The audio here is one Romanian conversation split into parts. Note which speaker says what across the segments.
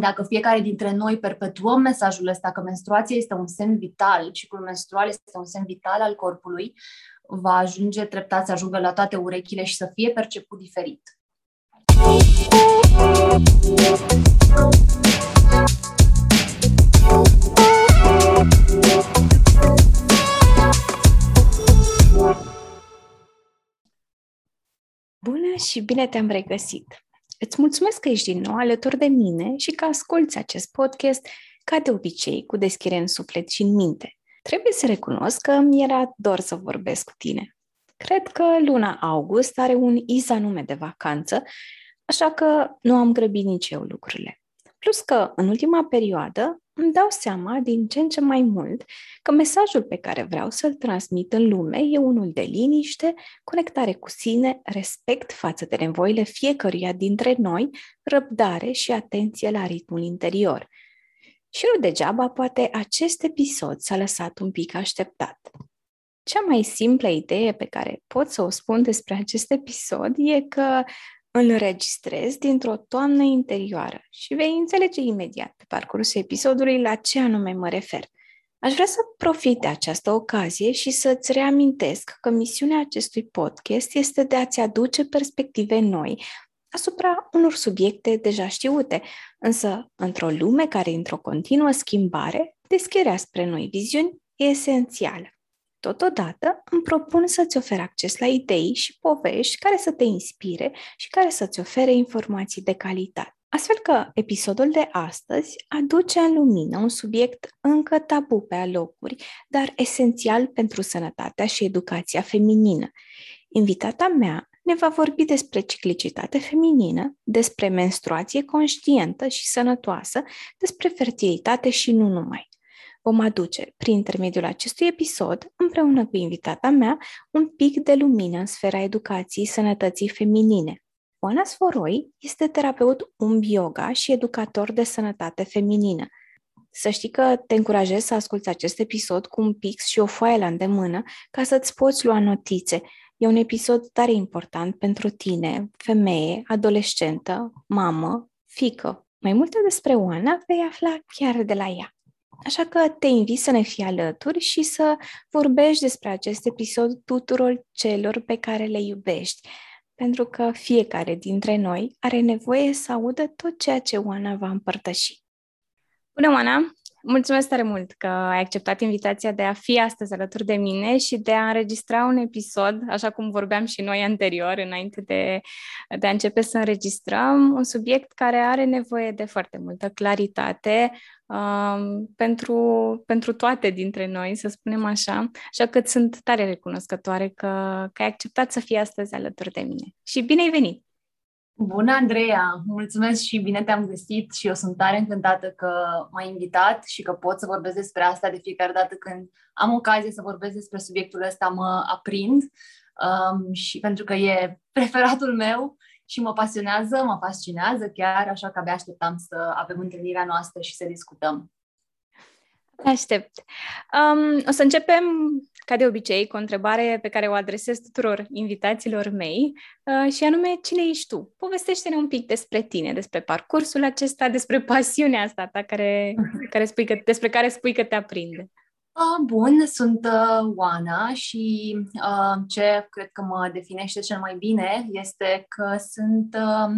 Speaker 1: dacă fiecare dintre noi perpetuăm mesajul ăsta că menstruația este un semn vital, ciclul menstrual este un semn vital al corpului, va ajunge treptat să ajungă la toate urechile și să fie perceput diferit.
Speaker 2: Bună și bine te-am regăsit! Îți mulțumesc că ești din nou alături de mine și că asculți acest podcast ca de obicei, cu deschire în suflet și în minte. Trebuie să recunosc că mi era dor să vorbesc cu tine. Cred că luna august are un iz anume de vacanță, așa că nu am grăbit nici eu lucrurile. Plus că, în ultima perioadă, îmi dau seama din ce în ce mai mult că mesajul pe care vreau să-l transmit în lume e unul de liniște, conectare cu sine, respect față de nevoile fiecăruia dintre noi, răbdare și atenție la ritmul interior. Și nu degeaba, poate acest episod s-a lăsat un pic așteptat. Cea mai simplă idee pe care pot să o spun despre acest episod e că îl înregistrez dintr-o toamnă interioară și vei înțelege imediat pe parcursul episodului la ce anume mă refer. Aș vrea să profit de această ocazie și să-ți reamintesc că misiunea acestui podcast este de a-ți aduce perspective noi asupra unor subiecte deja știute, însă într-o lume care într-o continuă schimbare, deschiderea spre noi viziuni e esențială. Totodată, îmi propun să-ți ofer acces la idei și povești care să te inspire și care să-ți ofere informații de calitate. Astfel că episodul de astăzi aduce în lumină un subiect încă tabu pe alocuri, dar esențial pentru sănătatea și educația feminină. Invitata mea ne va vorbi despre ciclicitate feminină, despre menstruație conștientă și sănătoasă, despre fertilitate și nu numai vom aduce, prin intermediul acestui episod, împreună cu invitata mea, un pic de lumină în sfera educației sănătății feminine. Oana Sforoi este terapeut umb yoga și educator de sănătate feminină. Să știi că te încurajez să asculți acest episod cu un pix și o foaie la îndemână ca să-ți poți lua notițe. E un episod tare important pentru tine, femeie, adolescentă, mamă, fică. Mai multe despre Oana vei afla chiar de la ea. Așa că te invit să ne fii alături și să vorbești despre acest episod tuturor celor pe care le iubești, pentru că fiecare dintre noi are nevoie să audă tot ceea ce Oana va împărtăși. Bună, Oana! Mulțumesc tare mult că ai acceptat invitația de a fi astăzi alături de mine și de a înregistra un episod, așa cum vorbeam și noi anterior, înainte de, de a începe să înregistrăm, un subiect care are nevoie de foarte multă claritate um, pentru, pentru toate dintre noi, să spunem așa. Așa că sunt tare recunoscătoare că, că ai acceptat să fii astăzi alături de mine. Și bine ai venit!
Speaker 1: Bună, Andreea! Mulțumesc și bine te-am găsit și eu sunt tare încântată că m-ai invitat și că pot să vorbesc despre asta de fiecare dată când am ocazie să vorbesc despre subiectul ăsta, mă aprind um, și pentru că e preferatul meu și mă pasionează, mă fascinează chiar, așa că abia așteptam să avem întâlnirea noastră și să discutăm.
Speaker 2: Aștept. Um, o să începem, ca de obicei, cu o întrebare pe care o adresez tuturor invitațiilor mei uh, și anume, cine ești tu? Povestește-ne un pic despre tine, despre parcursul acesta, despre pasiunea asta ta care, care spui că, despre care spui că te aprinde.
Speaker 1: Uh, bun, sunt uh, Oana și uh, ce cred că mă definește cel mai bine este că sunt uh,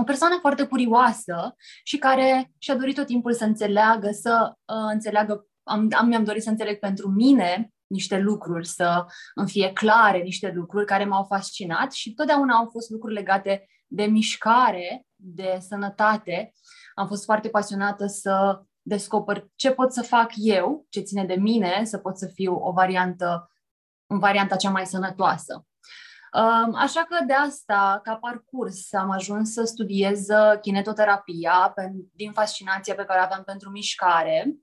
Speaker 1: o persoană foarte curioasă și care și-a dorit tot timpul să înțeleagă, să uh, înțeleagă, am, am, mi-am dorit să înțeleg pentru mine niște lucruri, să îmi fie clare niște lucruri care m-au fascinat și totdeauna au fost lucruri legate de mișcare, de sănătate. Am fost foarte pasionată să descoper ce pot să fac eu, ce ține de mine, să pot să fiu o variantă, în varianta cea mai sănătoasă. Așa că de asta, ca parcurs, am ajuns să studiez kinetoterapia din fascinația pe care o aveam pentru mișcare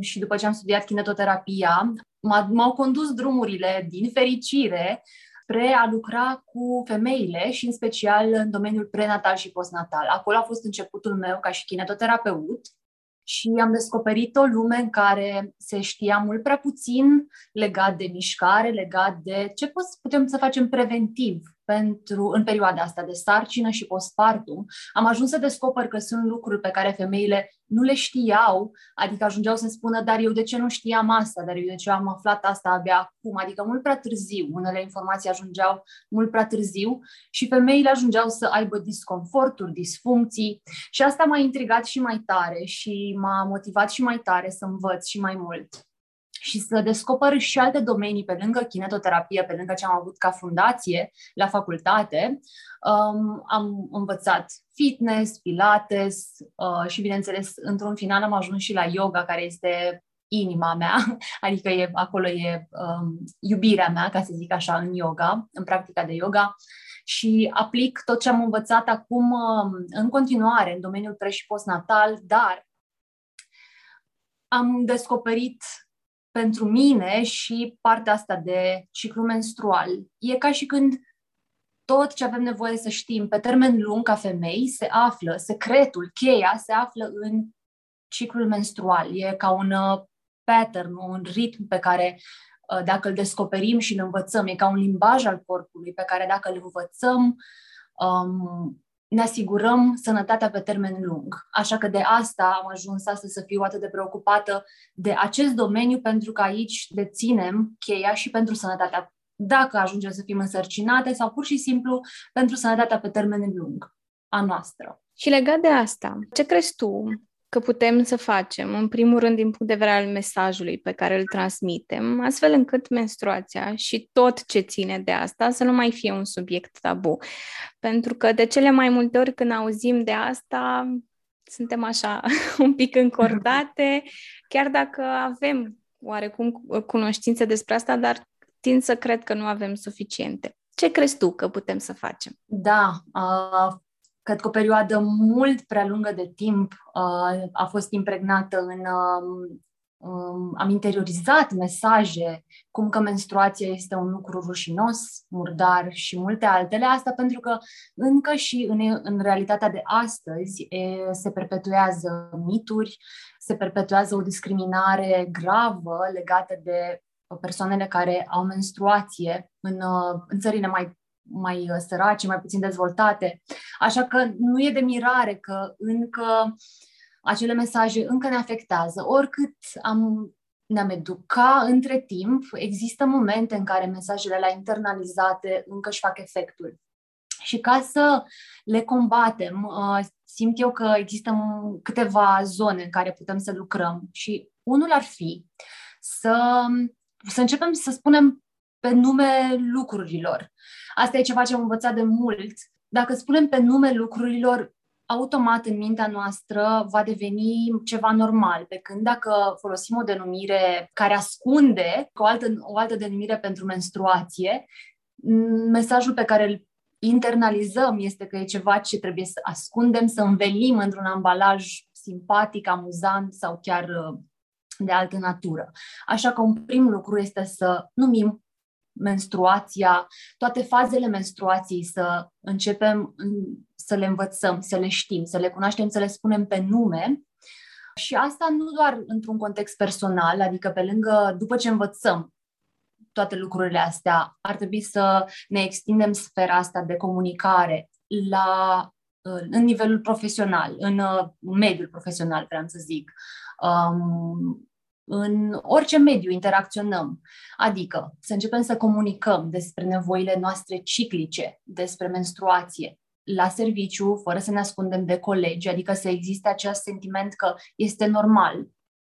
Speaker 1: și după ce am studiat kinetoterapia, m-au condus drumurile, din fericire, spre a lucra cu femeile și în special în domeniul prenatal și postnatal. Acolo a fost începutul meu ca și kinetoterapeut și am descoperit o lume în care se știa mult prea puțin legat de mișcare, legat de ce putem să facem preventiv pentru, în perioada asta de sarcină și postpartum, am ajuns să descoper că sunt lucruri pe care femeile nu le știau, adică ajungeau să spună, dar eu de ce nu știam asta, dar eu de ce am aflat asta abia acum, adică mult prea târziu, unele informații ajungeau mult prea târziu și femeile ajungeau să aibă disconforturi, disfuncții și asta m-a intrigat și mai tare și m-a motivat și mai tare să învăț și mai mult și să descoper și alte domenii pe lângă kinetoterapie, pe lângă ce am avut ca fundație la facultate. Um, am învățat fitness, pilates uh, și, bineînțeles, într-un final am ajuns și la yoga, care este inima mea, adică e, acolo e um, iubirea mea, ca să zic așa, în yoga, în practica de yoga și aplic tot ce am învățat acum um, în continuare în domeniul pre- și postnatal, dar am descoperit pentru mine și partea asta de ciclu menstrual. E ca și când tot ce avem nevoie să știm pe termen lung ca femei se află, secretul, cheia se află în ciclul menstrual. E ca un uh, pattern, un ritm pe care uh, dacă îl descoperim și îl învățăm, e ca un limbaj al corpului pe care dacă îl învățăm, um, ne asigurăm sănătatea pe termen lung. Așa că de asta am ajuns astăzi să fiu atât de preocupată de acest domeniu, pentru că aici deținem cheia și pentru sănătatea, dacă ajungem să fim însărcinate sau pur și simplu pentru sănătatea pe termen lung a noastră.
Speaker 2: Și legat de asta, ce crezi tu că putem să facem, în primul rând din punct de vedere al mesajului pe care îl transmitem, astfel încât menstruația și tot ce ține de asta să nu mai fie un subiect tabu. Pentru că de cele mai multe ori când auzim de asta, suntem așa un pic încordate, chiar dacă avem oarecum cunoștințe despre asta, dar tind să cred că nu avem suficiente. Ce crezi tu că putem să facem?
Speaker 1: Da, uh, cred că o perioadă mult prea lungă de timp uh, a fost impregnată în. Uh, um, am interiorizat mesaje cum că menstruația este un lucru rușinos, murdar și multe altele. Asta pentru că încă și în, în realitatea de astăzi e, se perpetuează mituri, se perpetuează o discriminare gravă legată de persoanele care au menstruație în, uh, în țările mai mai uh, sărace, mai puțin dezvoltate. Așa că nu e de mirare că încă acele mesaje încă ne afectează. Oricât am, ne-am educa între timp, există momente în care mesajele la internalizate încă își fac efectul. Și ca să le combatem, uh, simt eu că există câteva zone în care putem să lucrăm și unul ar fi să, să începem să spunem pe nume lucrurilor. Asta e ceva ce am învățat de mult. Dacă spunem pe nume lucrurilor, automat în mintea noastră va deveni ceva normal, pe când dacă folosim o denumire care ascunde o altă, o altă denumire pentru menstruație, mesajul pe care îl internalizăm este că e ceva ce trebuie să ascundem, să învelim într-un ambalaj simpatic, amuzant sau chiar uh, de altă natură. Așa că un prim lucru este să numim menstruația, toate fazele menstruației, să începem să le învățăm, să le știm, să le cunoaștem, să le spunem pe nume. Și asta nu doar într-un context personal, adică pe lângă, după ce învățăm toate lucrurile astea, ar trebui să ne extindem sfera asta de comunicare la, în nivelul profesional, în mediul profesional, vreau să zic. Um, în orice mediu interacționăm. Adică să începem să comunicăm despre nevoile noastre ciclice, despre menstruație, la serviciu, fără să ne ascundem de colegi, adică să existe acest sentiment că este normal,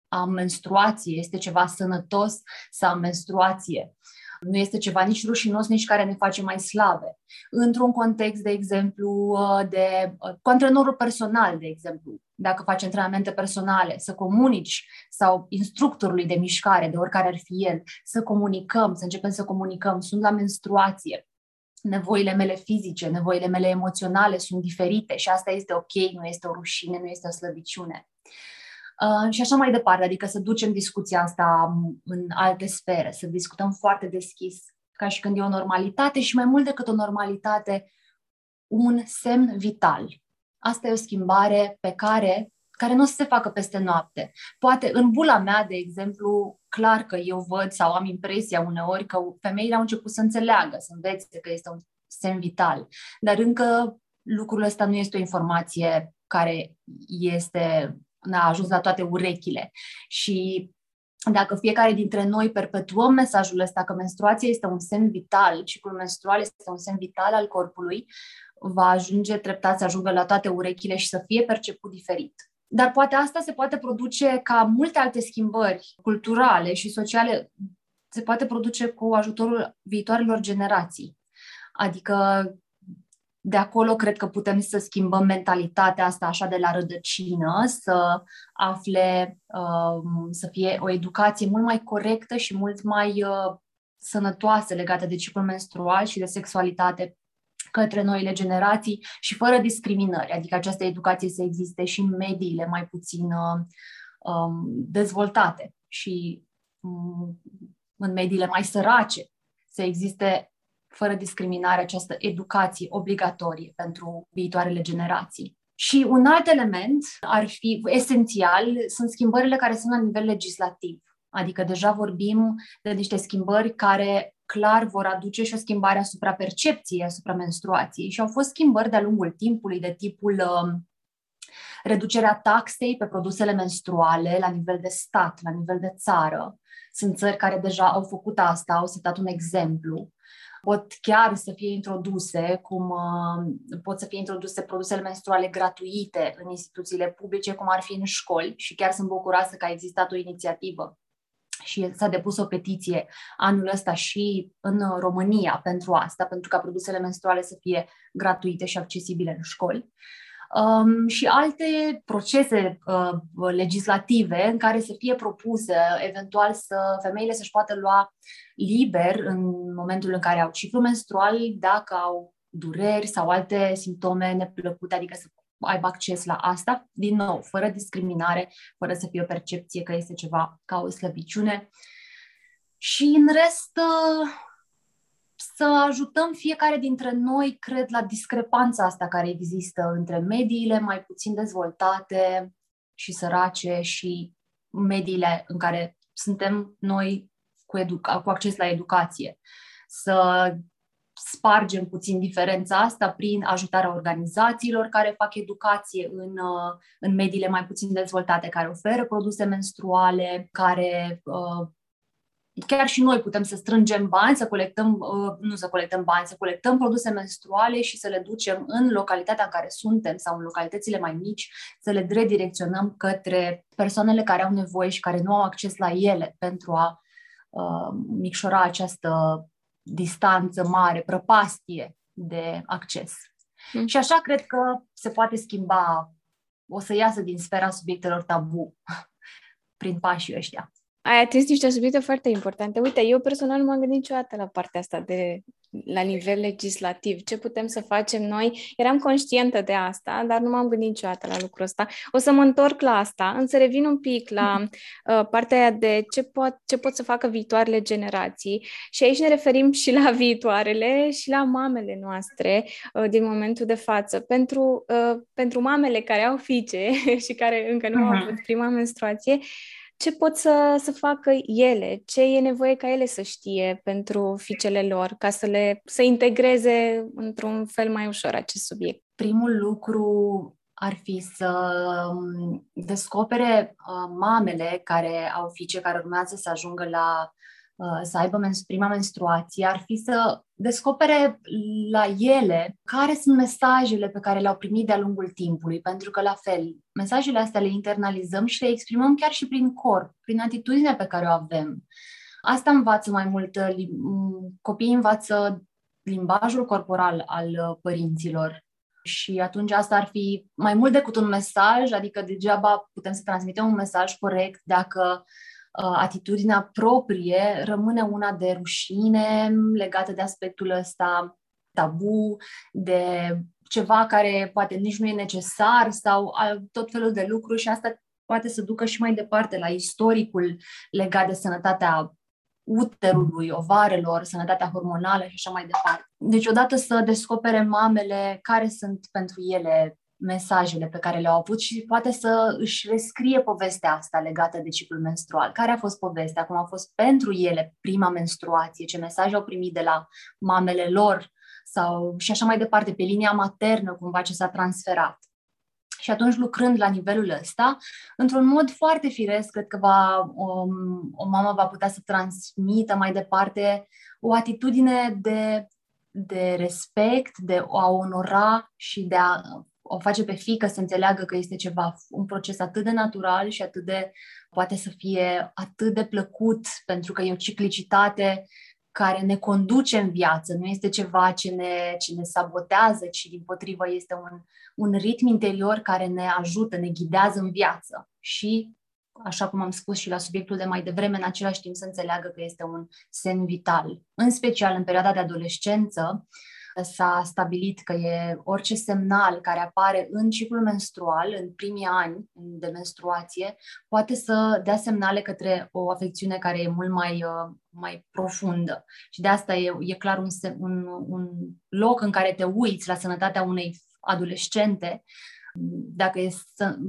Speaker 1: am menstruație, este ceva sănătos să am menstruație. Nu este ceva nici rușinos, nici care ne face mai slabe. Într-un context, de exemplu, de cu antrenorul personal, de exemplu, dacă faci antrenamente personale, să comunici sau instructorului de mișcare, de oricare ar fi el, să comunicăm, să începem să comunicăm, sunt la menstruație, nevoile mele fizice, nevoile mele emoționale sunt diferite și asta este ok, nu este o rușine, nu este o slăbiciune. Uh, și așa mai departe, adică să ducem discuția asta în alte sfere, să discutăm foarte deschis, ca și când e o normalitate și mai mult decât o normalitate, un semn vital. Asta e o schimbare pe care, care nu o să se facă peste noapte. Poate în bula mea, de exemplu, clar că eu văd sau am impresia uneori că femeile au început să înțeleagă, să învețe că este un semn vital. Dar încă lucrul ăsta nu este o informație care este, a ajuns la toate urechile. Și dacă fiecare dintre noi perpetuăm mesajul ăsta că menstruația este un semn vital, ciclul menstrual este un semn vital al corpului, va ajunge treptat să ajungă la toate urechile și să fie perceput diferit. Dar poate asta se poate produce ca multe alte schimbări culturale și sociale se poate produce cu ajutorul viitoarelor generații. Adică de acolo cred că putem să schimbăm mentalitatea asta așa de la rădăcină, să afle, um, să fie o educație mult mai corectă și mult mai uh, sănătoasă legată de ciclul menstrual și de sexualitate către noile generații și fără discriminări, adică această educație să existe și în mediile mai puțin uh, um, dezvoltate și um, în mediile mai sărace, să existe fără discriminare această educație obligatorie pentru viitoarele generații. Și un alt element ar fi esențial, sunt schimbările care sunt la nivel legislativ. Adică deja vorbim de niște schimbări care clar vor aduce și o schimbare asupra percepției asupra menstruației și au fost schimbări de-a lungul timpului de tipul uh, reducerea taxei pe produsele menstruale la nivel de stat, la nivel de țară. Sunt țări care deja au făcut asta, au setat un exemplu pot chiar să fie introduse, cum uh, pot să fie introduse produsele menstruale gratuite în instituțiile publice, cum ar fi în școli și chiar sunt bucuroasă că a existat o inițiativă. Și s-a depus o petiție anul ăsta și în România pentru asta, pentru ca produsele menstruale să fie gratuite și accesibile în școli. um, și alte procese uh, legislative în care să fie propuse eventual să femeile să-și poată lua liber în momentul în care au ciclu menstrual, dacă au dureri sau alte simptome neplăcute, adică să aibă acces la asta, din nou, fără discriminare, fără să fie o percepție că este ceva ca o slăbiciune. Și în rest, uh, să ajutăm fiecare dintre noi, cred, la discrepanța asta care există între mediile mai puțin dezvoltate și sărace și mediile în care suntem noi cu, educa- cu acces la educație. Să spargem puțin diferența asta prin ajutarea organizațiilor care fac educație în, în mediile mai puțin dezvoltate, care oferă produse menstruale, care uh, chiar și noi putem să strângem bani, să colectăm, uh, nu să colectăm bani, să colectăm produse menstruale și să le ducem în localitatea în care suntem sau în localitățile mai mici, să le redirecționăm către persoanele care au nevoie și care nu au acces la ele pentru a uh, micșora această distanță mare, prăpastie de acces. Mm. Și așa cred că se poate schimba, o să iasă din sfera subiectelor tabu prin pașii ăștia
Speaker 2: ai atins niște subiecte foarte importante. Uite, eu personal nu m-am gândit niciodată la partea asta de la nivel legislativ, ce putem să facem noi. Eram conștientă de asta, dar nu m-am gândit niciodată la lucrul ăsta. O să mă întorc la asta, însă revin un pic la uh, partea aia de ce pot, ce pot să facă viitoarele generații și aici ne referim și la viitoarele și la mamele noastre uh, din momentul de față. Pentru, uh, pentru mamele care au fiice și care încă nu uh-huh. au mhm. avut prima menstruație, ce pot să, să facă ele, ce e nevoie ca ele să știe pentru fiicele lor, ca să le să integreze într-un fel mai ușor acest subiect.
Speaker 1: Primul lucru ar fi să um, descopere uh, mamele care au fiice care urmează să ajungă la Uh, să aibă prima menstruație ar fi să descopere la ele care sunt mesajele pe care le-au primit de-a lungul timpului, pentru că, la fel, mesajele astea le internalizăm și le exprimăm chiar și prin corp, prin atitudinea pe care o avem. Asta învață mai mult, uh, copiii învață limbajul corporal al uh, părinților și atunci asta ar fi mai mult decât un mesaj, adică degeaba putem să transmitem un mesaj corect dacă Uh, atitudinea proprie rămâne una de rușine legată de aspectul ăsta tabu, de ceva care poate nici nu e necesar sau tot felul de lucruri și asta poate să ducă și mai departe la istoricul legat de sănătatea uterului, ovarelor, sănătatea hormonală și așa mai departe. Deci odată să descopere mamele care sunt pentru ele mesajele pe care le-au avut și poate să își rescrie povestea asta legată de ciclul menstrual. Care a fost povestea? Cum a fost pentru ele prima menstruație? Ce mesaj au primit de la mamele lor? sau și așa mai departe, pe linia maternă, cumva ce s-a transferat. Și atunci, lucrând la nivelul ăsta, într-un mod foarte firesc, cred că va, o, um, o mamă va putea să transmită mai departe o atitudine de, de respect, de a onora și de a o face pe fică să înțeleagă că este ceva, un proces atât de natural și atât de, poate să fie atât de plăcut, pentru că e o ciclicitate care ne conduce în viață, nu este ceva ce ne, ce ne sabotează, ci din potrivă este un, un ritm interior care ne ajută, ne ghidează în viață. Și, așa cum am spus și la subiectul de mai devreme, în același timp să înțeleagă că este un semn vital. În special în perioada de adolescență, s-a stabilit că e orice semnal care apare în ciclul menstrual, în primii ani de menstruație, poate să dea semnale către o afecțiune care e mult mai, uh, mai profundă. Și de asta e, e clar un, un, un loc în care te uiți la sănătatea unei adolescente, dacă e,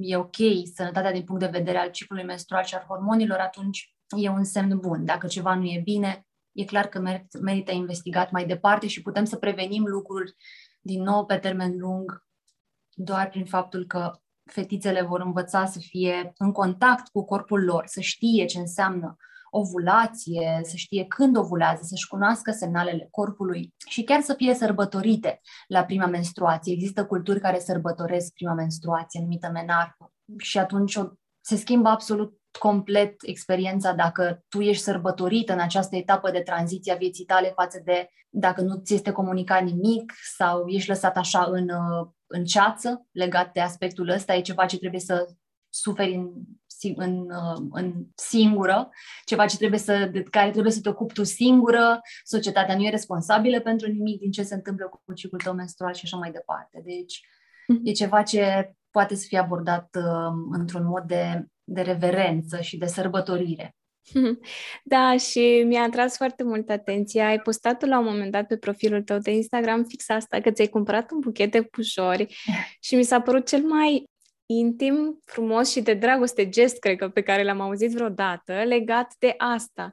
Speaker 1: e ok sănătatea din punct de vedere al ciclului menstrual și al hormonilor, atunci e un semn bun. Dacă ceva nu e bine, e clar că merită investigat mai departe și putem să prevenim lucruri din nou pe termen lung doar prin faptul că fetițele vor învăța să fie în contact cu corpul lor, să știe ce înseamnă ovulație, să știe când ovulează, să-și cunoască semnalele corpului și chiar să fie sărbătorite la prima menstruație. Există culturi care sărbătoresc prima menstruație, numită menarhă. Și atunci se schimbă absolut complet experiența dacă tu ești sărbătorită în această etapă de tranziție a vieții tale față de dacă nu ți este comunicat nimic sau ești lăsat așa în, uh, în ceață legat de aspectul ăsta, e ceva ce trebuie să suferi în, în, uh, în singură, ceva ce trebuie să, de care trebuie să te ocupi tu singură, societatea nu e responsabilă pentru nimic din ce se întâmplă cu ciclul tău menstrual și așa mai departe. Deci mm-hmm. e ceva ce poate să fie abordat uh, într-un mod de de reverență și de sărbătorire.
Speaker 2: Da, și mi-a atras foarte mult atenția. Ai postat la un moment dat pe profilul tău de Instagram fix asta, că ți-ai cumpărat un buchet de pușori și mi s-a părut cel mai intim, frumos și de dragoste gest, cred că, pe care l-am auzit vreodată, legat de asta.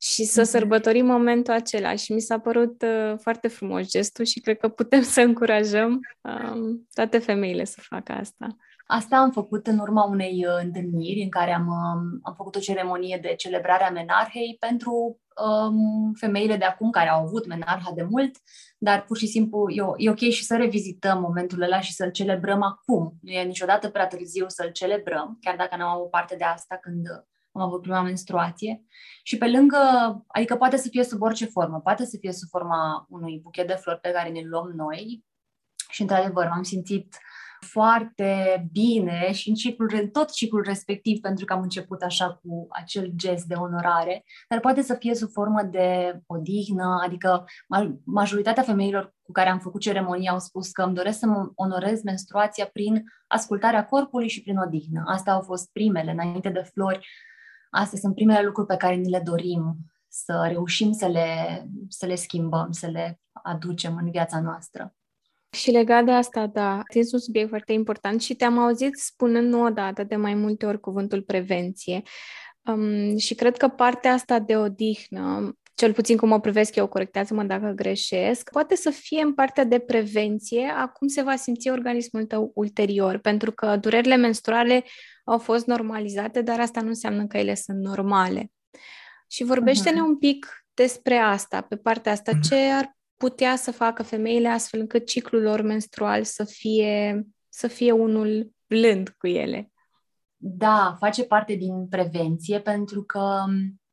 Speaker 2: Și să mhm. sărbătorim momentul acela. Și mi s-a părut uh, foarte frumos gestul și cred că putem să încurajăm um, toate femeile să facă asta.
Speaker 1: Asta am făcut în urma unei uh, întâlniri în care am, um, am făcut o ceremonie de celebrare a menarhei pentru um, femeile de acum care au avut menarha de mult, dar pur și simplu e, e ok și să revizităm momentul ăla și să-l celebrăm acum. Nu e niciodată prea târziu să-l celebrăm, chiar dacă n-am avut parte de asta când am avut prima menstruație. Și pe lângă, adică poate să fie sub orice formă, poate să fie sub forma unui buchet de flori pe care ne luăm noi. Și într-adevăr m-am simțit foarte bine și în, ciclul, în tot ciclul respectiv, pentru că am început așa cu acel gest de onorare, dar poate să fie sub formă de odihnă, adică majoritatea femeilor cu care am făcut ceremonia au spus că îmi doresc să mă onorez menstruația prin ascultarea corpului și prin odihnă. Astea au fost primele, înainte de flori. Astea sunt primele lucruri pe care ni le dorim să reușim să le, să le schimbăm, să le aducem în viața noastră.
Speaker 2: Și legat de asta, da, este un subiect foarte important și te-am auzit spunând nu odată, de mai multe ori cuvântul prevenție. Um, și cred că partea asta de odihnă, cel puțin cum o privesc eu, corectează-mă dacă greșesc, poate să fie în partea de prevenție a cum se va simți organismul tău ulterior, pentru că durerile menstruale au fost normalizate, dar asta nu înseamnă că ele sunt normale. Și vorbește-ne uh-huh. un pic despre asta, pe partea asta, ce ar putea să facă femeile astfel încât ciclul lor menstrual să fie, să fie unul blând cu ele?
Speaker 1: Da, face parte din prevenție pentru că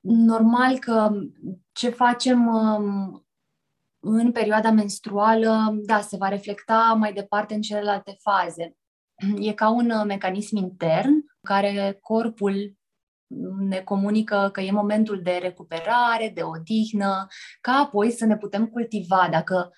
Speaker 1: normal că ce facem um, în perioada menstruală, da, se va reflecta mai departe în celelalte faze. E ca un mecanism intern care corpul ne comunică că e momentul de recuperare, de odihnă, ca apoi să ne putem cultiva. Dacă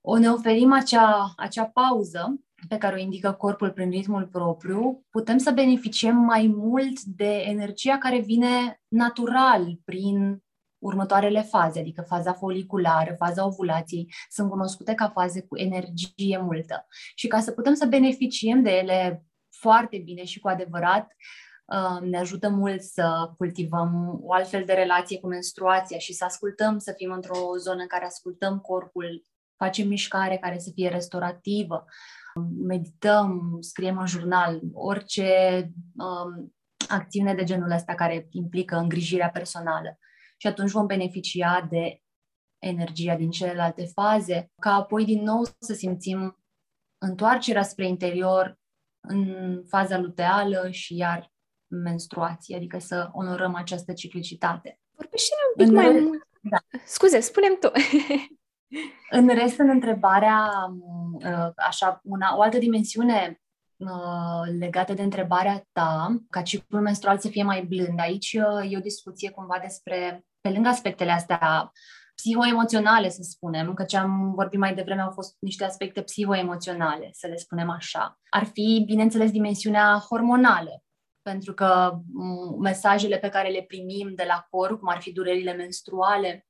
Speaker 1: o ne oferim acea, acea pauză pe care o indică corpul prin ritmul propriu, putem să beneficiem mai mult de energia care vine natural prin următoarele faze, adică faza foliculară, faza ovulației, sunt cunoscute ca faze cu energie multă. Și ca să putem să beneficiem de ele foarte bine și cu adevărat, Uh, ne ajută mult să cultivăm o altfel de relație cu menstruația și să ascultăm, să fim într-o zonă în care ascultăm corpul facem mișcare care să fie restaurativă, medităm, scriem în jurnal, orice um, acțiune de genul ăsta care implică îngrijirea personală. Și atunci vom beneficia de energia din celelalte faze, ca apoi din nou să simțim întoarcerea spre interior în faza luteală și iar menstruație, adică să onorăm această ciclicitate.
Speaker 2: Vorbește un pic în mai re... mult. Da. Scuze, spunem tu.
Speaker 1: în rest, în întrebarea, uh, așa, una, o altă dimensiune uh, legată de întrebarea ta, ca ciclul menstrual să fie mai blând. Aici uh, e o discuție cumva despre, pe lângă aspectele astea psihoemoționale, să spunem, că ce am vorbit mai devreme au fost niște aspecte psihoemoționale, să le spunem așa. Ar fi, bineînțeles, dimensiunea hormonală, pentru că mesajele pe care le primim de la corp, cum ar fi durerile menstruale,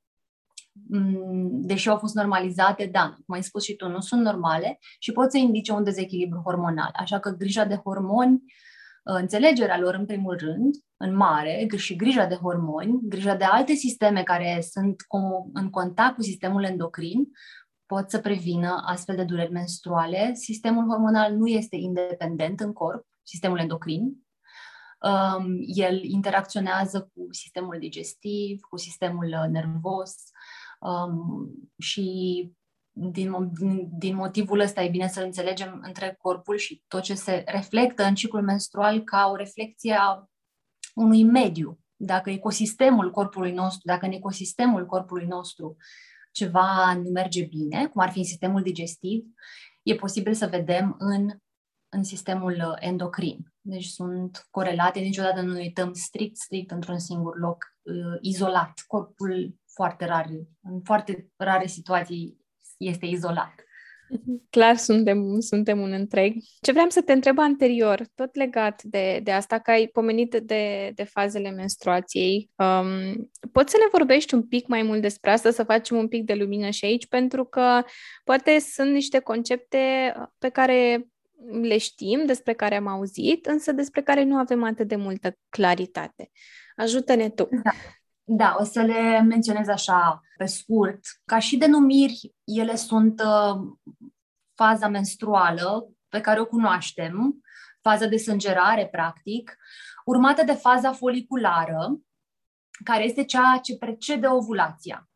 Speaker 1: deși au fost normalizate, da, cum ai spus și tu, nu sunt normale și pot să indice un dezechilibru hormonal. Așa că grija de hormoni, înțelegerea lor în primul rând, în mare, și grija de hormoni, grija de alte sisteme care sunt în contact cu sistemul endocrin, pot să prevină astfel de dureri menstruale. Sistemul hormonal nu este independent în corp, sistemul endocrin, Um, el interacționează cu sistemul digestiv, cu sistemul uh, nervos um, și din, din, din motivul ăsta e bine să înțelegem între corpul și tot ce se reflectă în ciclul menstrual ca o reflecție a unui mediu. Dacă ecosistemul corpului nostru, dacă în ecosistemul corpului nostru ceva nu merge bine, cum ar fi în sistemul digestiv, e posibil să vedem în, în sistemul uh, endocrin. Deci sunt corelate, niciodată nu uităm strict, strict într-un singur loc, uh, izolat. Corpul foarte rar, în foarte rare situații este izolat.
Speaker 2: Clar, suntem, suntem un întreg. Ce vreau să te întreb anterior, tot legat de, de asta, că ai pomenit de, de fazele menstruației, um, poți să ne vorbești un pic mai mult despre asta, să facem un pic de lumină și aici, pentru că poate sunt niște concepte pe care le știm, despre care am auzit, însă despre care nu avem atât de multă claritate. Ajută-ne tu!
Speaker 1: Da. Da, o să le menționez așa pe scurt. Ca și denumiri, ele sunt uh, faza menstruală pe care o cunoaștem, faza de sângerare, practic, urmată de faza foliculară, care este cea ce precede ovulația.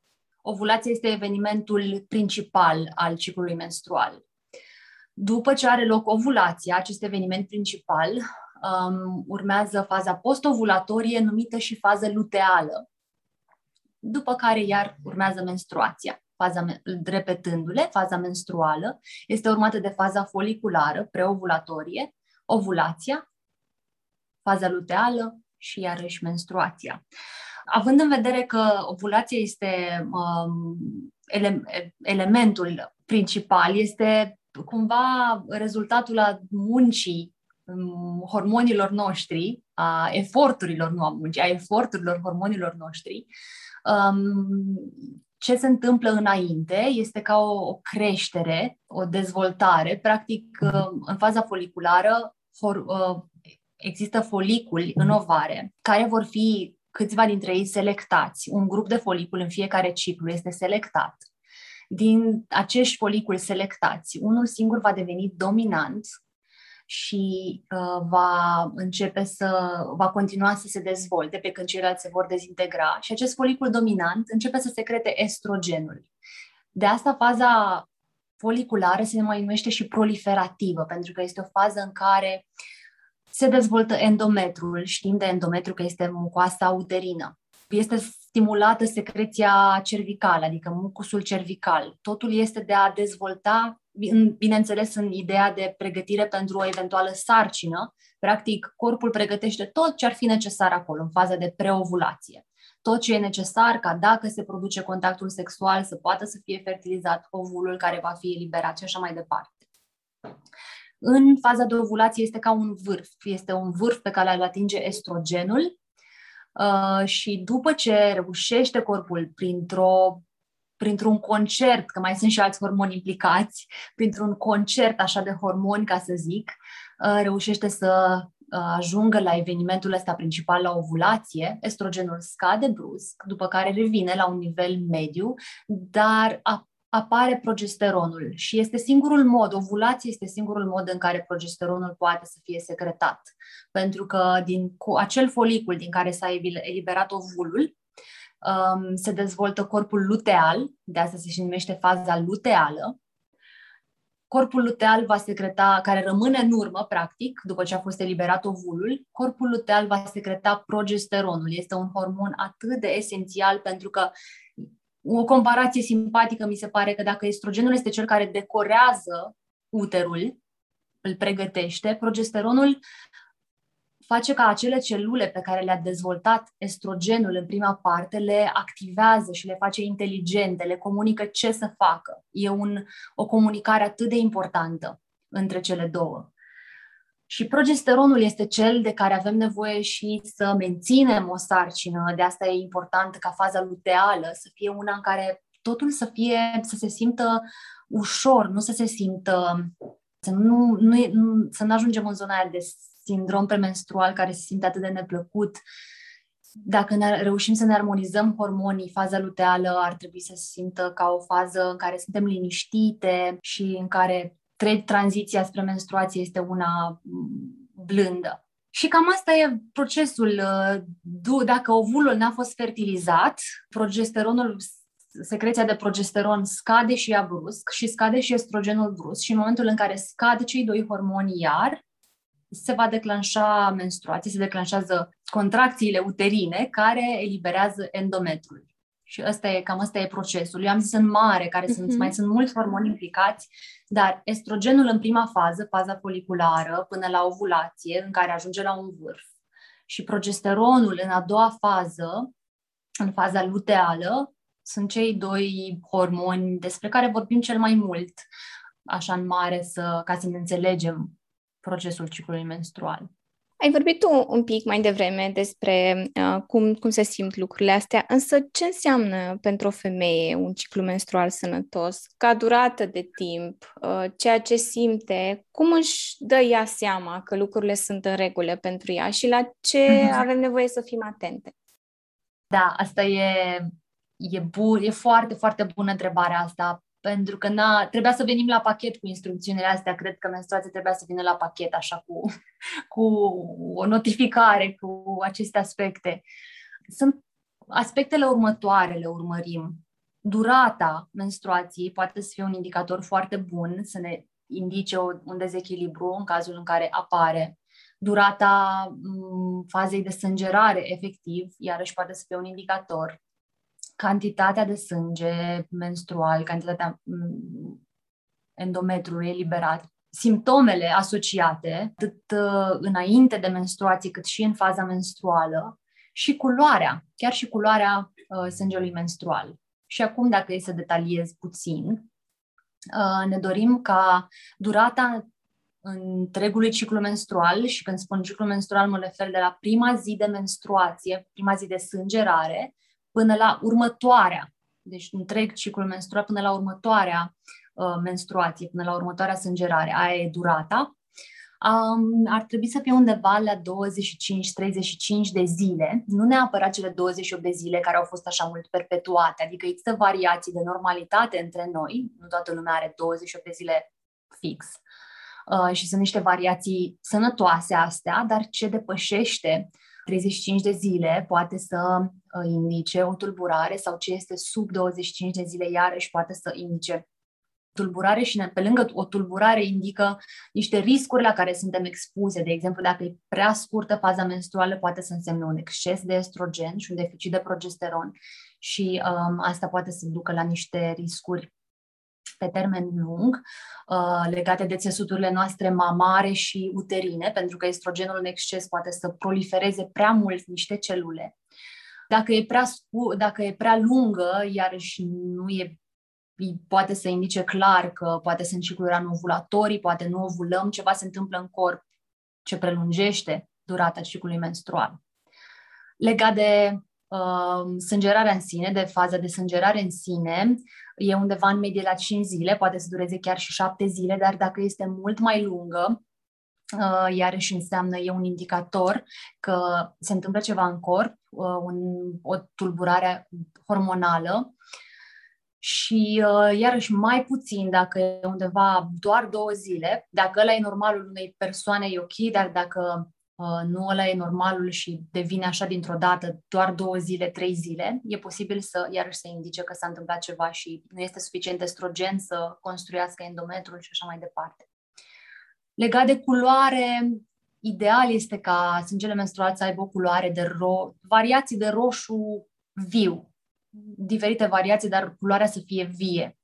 Speaker 1: Ovulația este evenimentul principal al ciclului menstrual. După ce are loc ovulația, acest eveniment principal, um, urmează faza postovulatorie, numită și fază luteală, după care iar urmează menstruația. Faza, repetându-le, faza menstruală este urmată de faza foliculară, preovulatorie, ovulația, faza luteală și iarăși menstruația. Având în vedere că ovulația este um, ele, elementul principal, este cumva rezultatul a muncii um, hormonilor noștri, a eforturilor, nu a muncii, a eforturilor hormonilor noștri, um, ce se întâmplă înainte este ca o, o creștere, o dezvoltare. Practic, uh, în faza foliculară for, uh, există foliculi în ovare care vor fi câțiva dintre ei selectați. Un grup de foliculi în fiecare ciclu este selectat din acești foliculi selectați, unul singur va deveni dominant și uh, va începe să, va continua să se dezvolte pe când ceilalți se vor dezintegra și acest folicul dominant începe să secrete estrogenul. De asta faza foliculară se mai numește și proliferativă, pentru că este o fază în care se dezvoltă endometrul. Știm de endometru că este mucoasa uterină. Este stimulată secreția cervicală, adică mucusul cervical. Totul este de a dezvolta, bineînțeles, în ideea de pregătire pentru o eventuală sarcină. Practic, corpul pregătește tot ce ar fi necesar acolo, în faza de preovulație. Tot ce e necesar ca dacă se produce contactul sexual să poată să fie fertilizat ovulul care va fi eliberat și așa mai departe. În faza de ovulație este ca un vârf, este un vârf pe care îl atinge estrogenul, Uh, și după ce reușește corpul printr-o printr-un concert, că mai sunt și alți hormoni implicați, printr-un concert așa de hormoni, ca să zic, uh, reușește să uh, ajungă la evenimentul ăsta principal, la ovulație, estrogenul scade brusc, după care revine la un nivel mediu, dar apare progesteronul și este singurul mod, ovulație este singurul mod în care progesteronul poate să fie secretat. Pentru că din cu acel folicul din care s-a eliberat ovulul, um, se dezvoltă corpul luteal, de asta se și numește faza luteală. Corpul luteal va secreta, care rămâne în urmă, practic, după ce a fost eliberat ovulul, corpul luteal va secreta progesteronul. Este un hormon atât de esențial pentru că o comparație simpatică mi se pare că dacă estrogenul este cel care decorează uterul, îl pregătește, progesteronul face ca acele celule pe care le-a dezvoltat estrogenul în prima parte, le activează și le face inteligente, le comunică ce să facă. E un, o comunicare atât de importantă între cele două. Și progesteronul este cel de care avem nevoie și să menținem o sarcină, de asta e important ca faza luteală să fie una în care totul să fie, să se simtă ușor, nu să se simtă, să nu, nu, să nu ajungem în zona aia de sindrom premenstrual care se simte atât de neplăcut. Dacă ne reușim să ne armonizăm hormonii, faza luteală ar trebui să se simtă ca o fază în care suntem liniștite și în care tranziția spre menstruație este una mm, blândă. Și cam asta e procesul. Uh, dacă ovulul n-a fost fertilizat, progesteronul, secreția de progesteron scade și ea brusc și scade și estrogenul brusc și în momentul în care scad cei doi hormoni iar, se va declanșa menstruație, se declanșează contracțiile uterine care eliberează endometrul. Și asta e, cam asta e procesul. Eu am zis în mare, care uh-huh. sunt, mhm. mai sunt mulți hormoni implicați, dar estrogenul în prima fază, faza foliculară, până la ovulație, în care ajunge la un vârf, și progesteronul în a doua fază, în faza luteală, sunt cei doi hormoni despre care vorbim cel mai mult, așa în mare, să, ca să ne înțelegem procesul ciclului menstrual.
Speaker 2: Ai vorbit tu un pic mai devreme despre uh, cum, cum se simt lucrurile astea, însă ce înseamnă pentru o femeie un ciclu menstrual sănătos, ca durată de timp, uh, ceea ce simte, cum își dă ea seama că lucrurile sunt în regulă pentru ea și la ce mm-hmm. avem nevoie să fim atente?
Speaker 1: Da, asta e, e, bu- e foarte, foarte bună întrebarea asta, pentru că n-a, trebuia să venim la pachet cu instrucțiunile astea. Cred că menstruația trebuia să vină la pachet, așa, cu, cu o notificare, cu aceste aspecte. Sunt aspectele următoare, le urmărim. Durata menstruației poate să fie un indicator foarte bun, să ne indice o, un dezechilibru în cazul în care apare. Durata m, fazei de sângerare, efectiv, iarăși poate să fie un indicator cantitatea de sânge menstrual, cantitatea mm, endometrului eliberat, simptomele asociate, atât uh, înainte de menstruație cât și în faza menstruală și culoarea, chiar și culoarea uh, sângelui menstrual. Și acum, dacă e să detaliez puțin, uh, ne dorim ca durata întregului ciclu menstrual și când spun ciclu menstrual mă refer de la prima zi de menstruație, prima zi de sângerare, până la următoarea, deci întreg ciclul menstrual până la următoarea uh, menstruație, până la următoarea sângerare, aia e durata, um, ar trebui să fie undeva la 25-35 de zile, nu neapărat cele 28 de zile care au fost așa mult perpetuate, adică există variații de normalitate între noi, nu toată lumea are 28 de zile fix, uh, și sunt niște variații sănătoase astea, dar ce depășește 35 de zile poate să uh, indice o tulburare sau ce este sub 25 de zile iarăși poate să indice tulburare și pe lângă o tulburare indică niște riscuri la care suntem expuse. De exemplu, dacă e prea scurtă faza menstruală, poate să însemne un exces de estrogen și un deficit de progesteron și um, asta poate să ducă la niște riscuri pe termen lung uh, legate de țesuturile noastre mamare și uterine, pentru că estrogenul în exces poate să prolifereze prea mult niște celule. Dacă e prea, scu- dacă e prea lungă, iarăși nu e poate să indice clar că poate sunt cicluri anovulatorii, poate nu ovulăm, ceva se întâmplă în corp ce prelungește durata ciclului menstrual. Legat de uh, sângerarea în sine, de faza de sângerare în sine, e undeva în medie la 5 zile, poate să dureze chiar și 7 zile, dar dacă este mult mai lungă, uh, iarăși înseamnă, e un indicator că se întâmplă ceva în corp, uh, un, o tulburare hormonală. Și uh, iarăși mai puțin dacă e undeva doar două zile, dacă ăla e normalul unei persoane e ok, dar dacă uh, nu ăla e normalul și devine așa dintr-o dată doar două zile, trei zile, e posibil să iarăși să indice că s-a întâmplat ceva și nu este suficient estrogen să construiască endometrul și așa mai departe. Legat de culoare, ideal este ca sângele menstrual să aibă o culoare de ro- variații de roșu viu, diferite variații, dar culoarea să fie vie.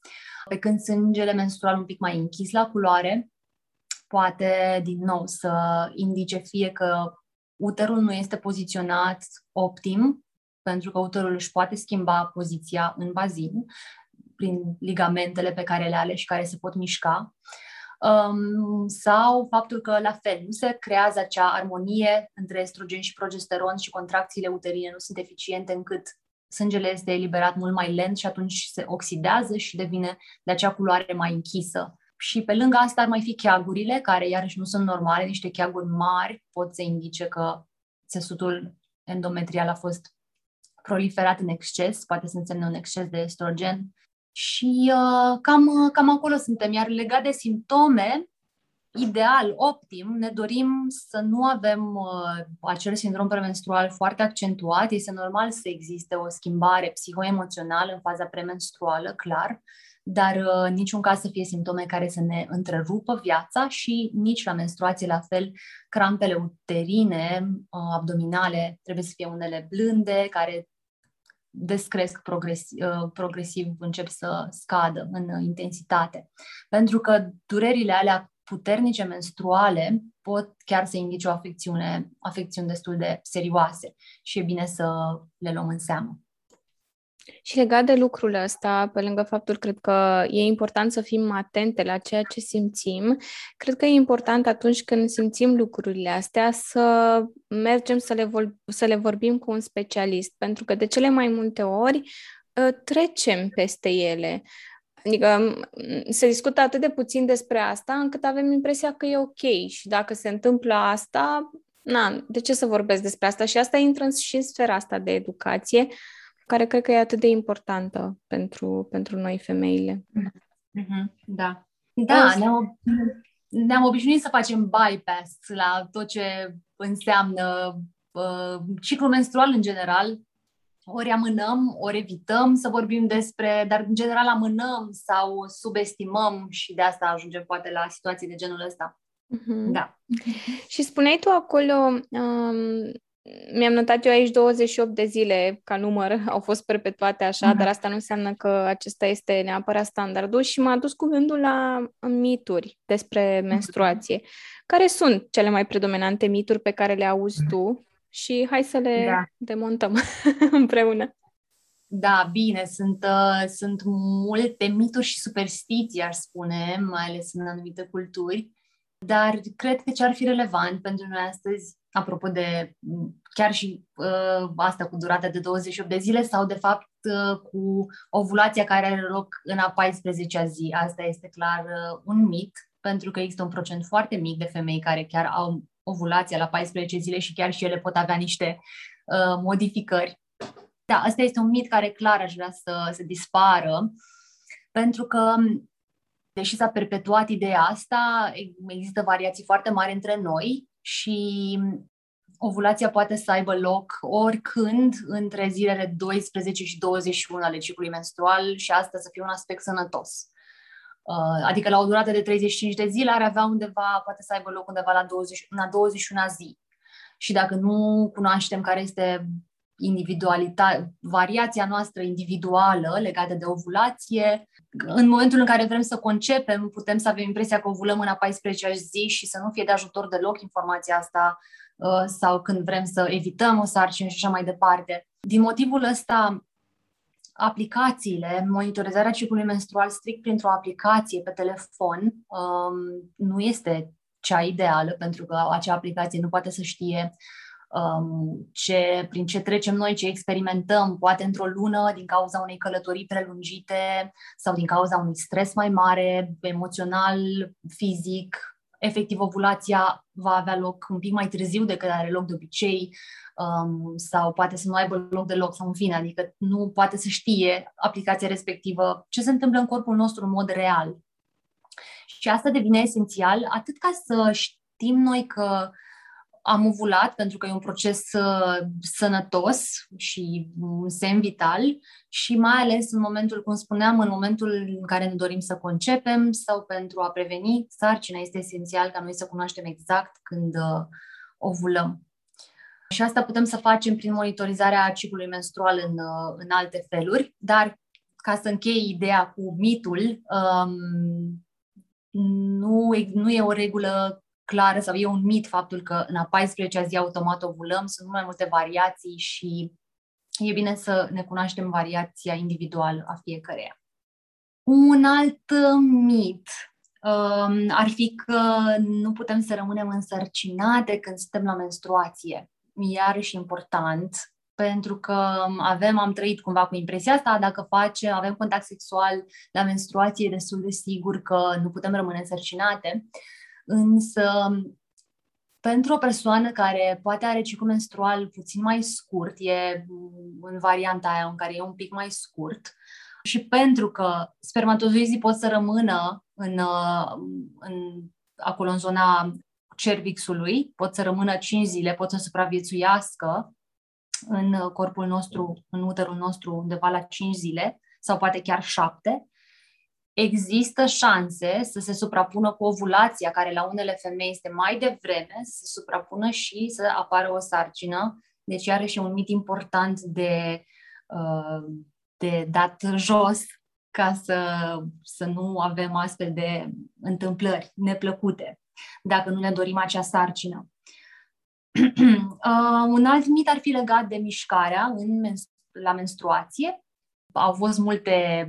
Speaker 1: Pe când sângele menstrual un pic mai închis la culoare, poate din nou să indice fie că uterul nu este poziționat optim, pentru că uterul își poate schimba poziția în bazin prin ligamentele pe care le are și care se pot mișca, um, sau faptul că, la fel, nu se creează acea armonie între estrogen și progesteron și contracțiile uterine nu sunt eficiente încât sângele este eliberat mult mai lent și atunci se oxidează și devine de acea culoare mai închisă. Și pe lângă asta ar mai fi cheagurile, care iarăși nu sunt normale, niște cheaguri mari pot să indice că țesutul endometrial a fost proliferat în exces, poate să însemne un exces de estrogen. Și uh, cam, cam acolo suntem. Iar legat de simptome, ideal, optim, ne dorim să nu avem uh, acel sindrom premenstrual foarte accentuat. Este normal să existe o schimbare psihoemoțională în faza premenstruală, clar, dar uh, în niciun caz să fie simptome care să ne întrerupă viața și nici la menstruație la fel, crampele uterine, uh, abdominale, trebuie să fie unele blânde, care descresc progresiv, uh, progresiv, încep să scadă în intensitate. Pentru că durerile alea puternice menstruale pot chiar să indice o afecțiune, afecțiuni destul de serioase și e bine să le luăm în seamă.
Speaker 2: Și legat de lucrul ăsta, pe lângă faptul cred că e important să fim atente la ceea ce simțim, cred că e important atunci când simțim lucrurile astea să mergem să le, vol- să le vorbim cu un specialist, pentru că de cele mai multe ori ă, trecem peste ele. Adică se discută atât de puțin despre asta încât avem impresia că e ok și dacă se întâmplă asta, na, de ce să vorbesc despre asta? Și asta intră și în sfera asta de educație, care cred că e atât de importantă pentru, pentru noi femeile.
Speaker 1: Mm-hmm. Da. Da, ne-am, ne-am obișnuit să facem bypass la tot ce înseamnă uh, ciclul menstrual în general, ori amânăm, ori evităm să vorbim despre, dar în general amânăm sau subestimăm și de asta ajungem poate la situații de genul ăsta.
Speaker 2: Mm-hmm. Da. Și spuneai tu acolo, um, mi-am notat eu aici 28 de zile ca număr, au fost perpetuate așa, mm-hmm. dar asta nu înseamnă că acesta este neapărat standardul și m-a dus cu gândul la mituri despre mhm. menstruație. Mm-hmm. Care sunt cele mai predominante mituri pe care le auzi tu și hai să le da. demontăm împreună.
Speaker 1: Da, bine, sunt, uh, sunt multe mituri și superstiții, aș spune, mai ales în anumite culturi, dar cred că ce ar fi relevant pentru noi astăzi, apropo de chiar și uh, asta cu durata de 28 de zile sau de fapt uh, cu ovulația care are loc în a 14-a zi, asta este clar uh, un mit, pentru că există un procent foarte mic de femei care chiar au ovulația la 14 zile și chiar și ele pot avea niște uh, modificări. Da, asta este un mit care clar aș vrea să, să dispară, pentru că, deși s-a perpetuat ideea asta, există variații foarte mari între noi și ovulația poate să aibă loc oricând între zilele 12 și 21 ale ciclului menstrual și asta să fie un aspect sănătos. Uh, adică la o durată de 35 de zile ar avea undeva, poate să aibă loc undeva la 20, la 21 zi. Și dacă nu cunoaștem care este individualitatea, variația noastră individuală legată de ovulație, în momentul în care vrem să concepem, putem să avem impresia că ovulăm în a 14 zi și să nu fie de ajutor deloc informația asta uh, sau când vrem să evităm o sarcină și așa mai departe. Din motivul ăsta, aplicațiile, monitorizarea ciclului menstrual strict printr-o aplicație pe telefon um, nu este cea ideală, pentru că acea aplicație nu poate să știe um, ce, prin ce trecem noi, ce experimentăm, poate într-o lună din cauza unei călătorii prelungite sau din cauza unui stres mai mare, emoțional, fizic, efectiv ovulația va avea loc un pic mai târziu decât are loc de obicei um, sau poate să nu aibă loc deloc sau în fine, adică nu poate să știe aplicația respectivă ce se întâmplă în corpul nostru în mod real. Și asta devine esențial atât ca să știm noi că am ovulat pentru că e un proces uh, sănătos și un semn vital și mai ales în momentul, cum spuneam, în momentul în care ne dorim să concepem sau pentru a preveni sarcina, este esențial ca noi să cunoaștem exact când uh, ovulăm. Și asta putem să facem prin monitorizarea ciclului menstrual în, uh, în alte feluri, dar ca să închei ideea cu mitul, um, nu, nu e o regulă clară sau e un mit faptul că în a 14-a zi automat ovulăm, sunt mai multe variații și e bine să ne cunoaștem variația individuală a fiecăreia. Un alt mit um, ar fi că nu putem să rămânem însărcinate când suntem la menstruație. Iarăși important, pentru că avem, am trăit cumva cu impresia asta, dacă face, avem contact sexual la menstruație, e destul de sigur că nu putem rămâne însărcinate. Însă, pentru o persoană care poate are ciclu menstrual puțin mai scurt, e în varianta aia în care e un pic mai scurt, și pentru că spermatozoizii pot să rămână în, în, acolo în zona cervixului, pot să rămână 5 zile, pot să supraviețuiască în corpul nostru, în uterul nostru undeva la 5 zile sau poate chiar 7, există șanse să se suprapună cu ovulația, care la unele femei este mai devreme, să se suprapună și să apară o sarcină. Deci, iarăși, e un mit important de, uh, de dat jos ca să, să nu avem astfel de întâmplări neplăcute, dacă nu ne dorim acea sarcină. uh, un alt mit ar fi legat de mișcarea în la menstruație. Au fost multe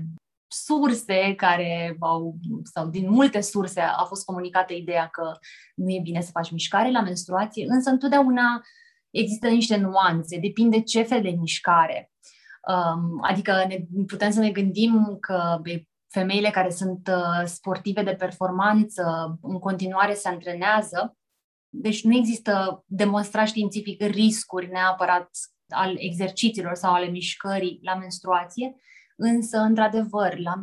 Speaker 1: surse care au, sau din multe surse a fost comunicată ideea că nu e bine să faci mișcare la menstruație, însă întotdeauna există niște nuanțe, depinde ce fel de mișcare. Um, adică ne, putem să ne gândim că femeile care sunt uh, sportive de performanță în continuare se antrenează, deci nu există demonstrat științific riscuri neapărat al exercițiilor sau ale mișcării la menstruație, Însă, într-adevăr, la,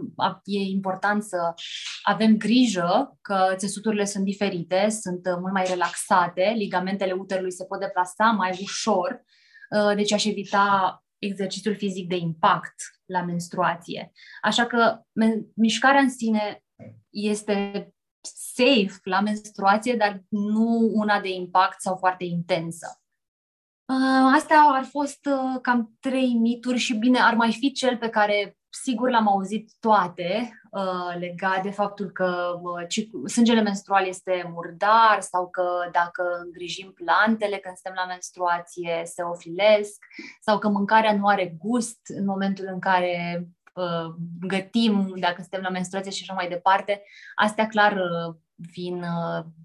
Speaker 1: e important să avem grijă că țesuturile sunt diferite, sunt uh, mult mai relaxate, ligamentele uterului se pot deplasa mai ușor, uh, deci aș evita exercițiul fizic de impact la menstruație. Așa că mișcarea în sine este safe la menstruație, dar nu una de impact sau foarte intensă. Uh, astea ar fost uh, cam trei mituri și bine, ar mai fi cel pe care sigur l-am auzit toate uh, legat de faptul că sângele menstrual este murdar sau că dacă îngrijim plantele când suntem la menstruație se ofilesc sau că mâncarea nu are gust în momentul în care gătim dacă suntem la menstruație și așa mai departe. Astea clar vin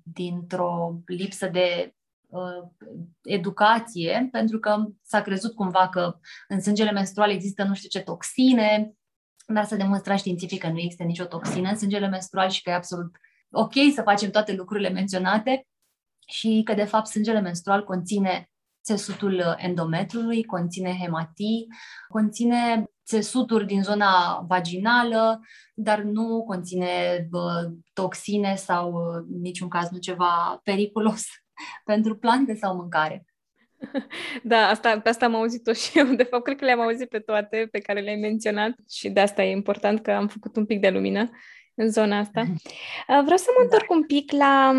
Speaker 1: dintr-o lipsă de Uh, educație, pentru că s-a crezut cumva că în sângele menstrual există nu știu ce toxine, dar s-a demonstrat științific că nu există nicio toxină în sângele menstrual și că e absolut ok să facem toate lucrurile menționate și că, de fapt, sângele menstrual conține țesutul endometrului, conține hematii, conține țesuturi din zona vaginală, dar nu conține bă, toxine sau în niciun caz nu ceva periculos pentru plante sau mâncare.
Speaker 2: Da, asta, pe asta am auzit-o și eu. De fapt, cred că le-am auzit pe toate pe care le-ai menționat și de asta e important că am făcut un pic de lumină în zona asta. Vreau să mă întorc da. un pic la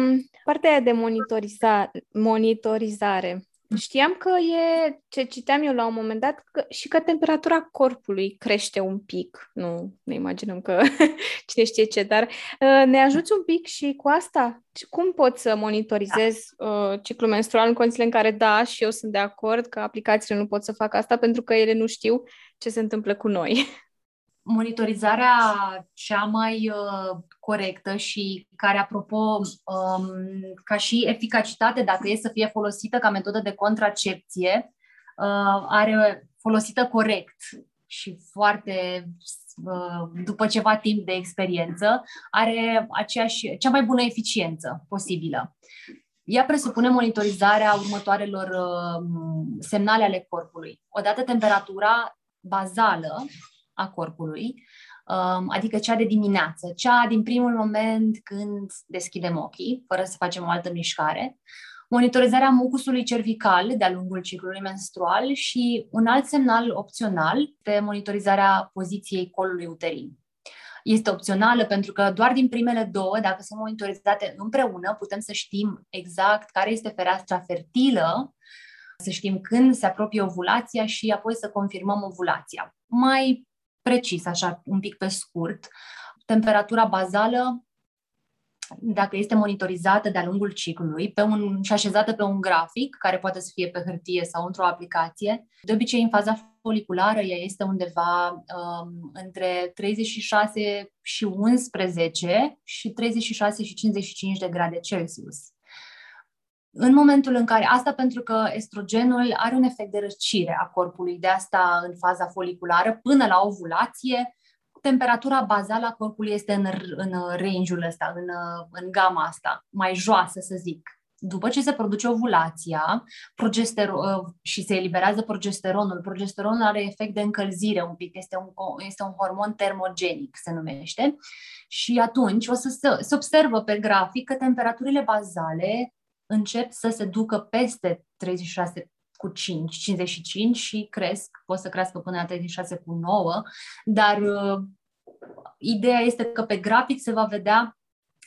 Speaker 2: partea de monitoriza- monitorizare. Știam că e, ce citeam eu la un moment dat, că, și că temperatura corpului crește un pic. Nu ne imaginăm că cine știe ce, dar uh, ne ajuți un pic și cu asta? Cum pot să monitorizez uh, ciclul menstrual în condițiile în care, da, și eu sunt de acord că aplicațiile nu pot să facă asta pentru că ele nu știu ce se întâmplă cu noi.
Speaker 1: monitorizarea cea mai uh, corectă și care, apropo, um, ca și eficacitate, dacă e să fie folosită ca metodă de contracepție, uh, are folosită corect și foarte uh, după ceva timp de experiență, are aceeași, cea mai bună eficiență posibilă. Ea presupune monitorizarea următoarelor uh, semnale ale corpului. Odată temperatura bazală a corpului, um, adică cea de dimineață, cea din primul moment când deschidem ochii, fără să facem o altă mișcare, monitorizarea mucusului cervical de-a lungul ciclului menstrual și un alt semnal opțional de monitorizarea poziției colului uterin. Este opțională pentru că doar din primele două, dacă sunt monitorizate împreună, putem să știm exact care este fereastra fertilă, să știm când se apropie ovulația și apoi să confirmăm ovulația. Mai precis, așa, un pic pe scurt, temperatura bazală dacă este monitorizată de-a lungul ciclului pe un, și așezată pe un grafic, care poate să fie pe hârtie sau într-o aplicație, de obicei în faza foliculară ea este undeva um, între 36 și 11 și 36 și 55 de grade Celsius. În momentul în care, asta pentru că estrogenul are un efect de răcire a corpului, de asta în faza foliculară, până la ovulație, temperatura bazală a corpului este în, în range-ul ăsta, în, în gama asta, mai joasă, să zic. După ce se produce ovulația progesteron, și se eliberează progesteronul, progesteronul are efect de încălzire un pic, este un, este un hormon termogenic, se numește, și atunci o să se, se observă pe grafic că temperaturile bazale încep să se ducă peste 36 cu 5, 55 și cresc, pot să crească până la 36 cu 9, dar uh, ideea este că pe grafic se va vedea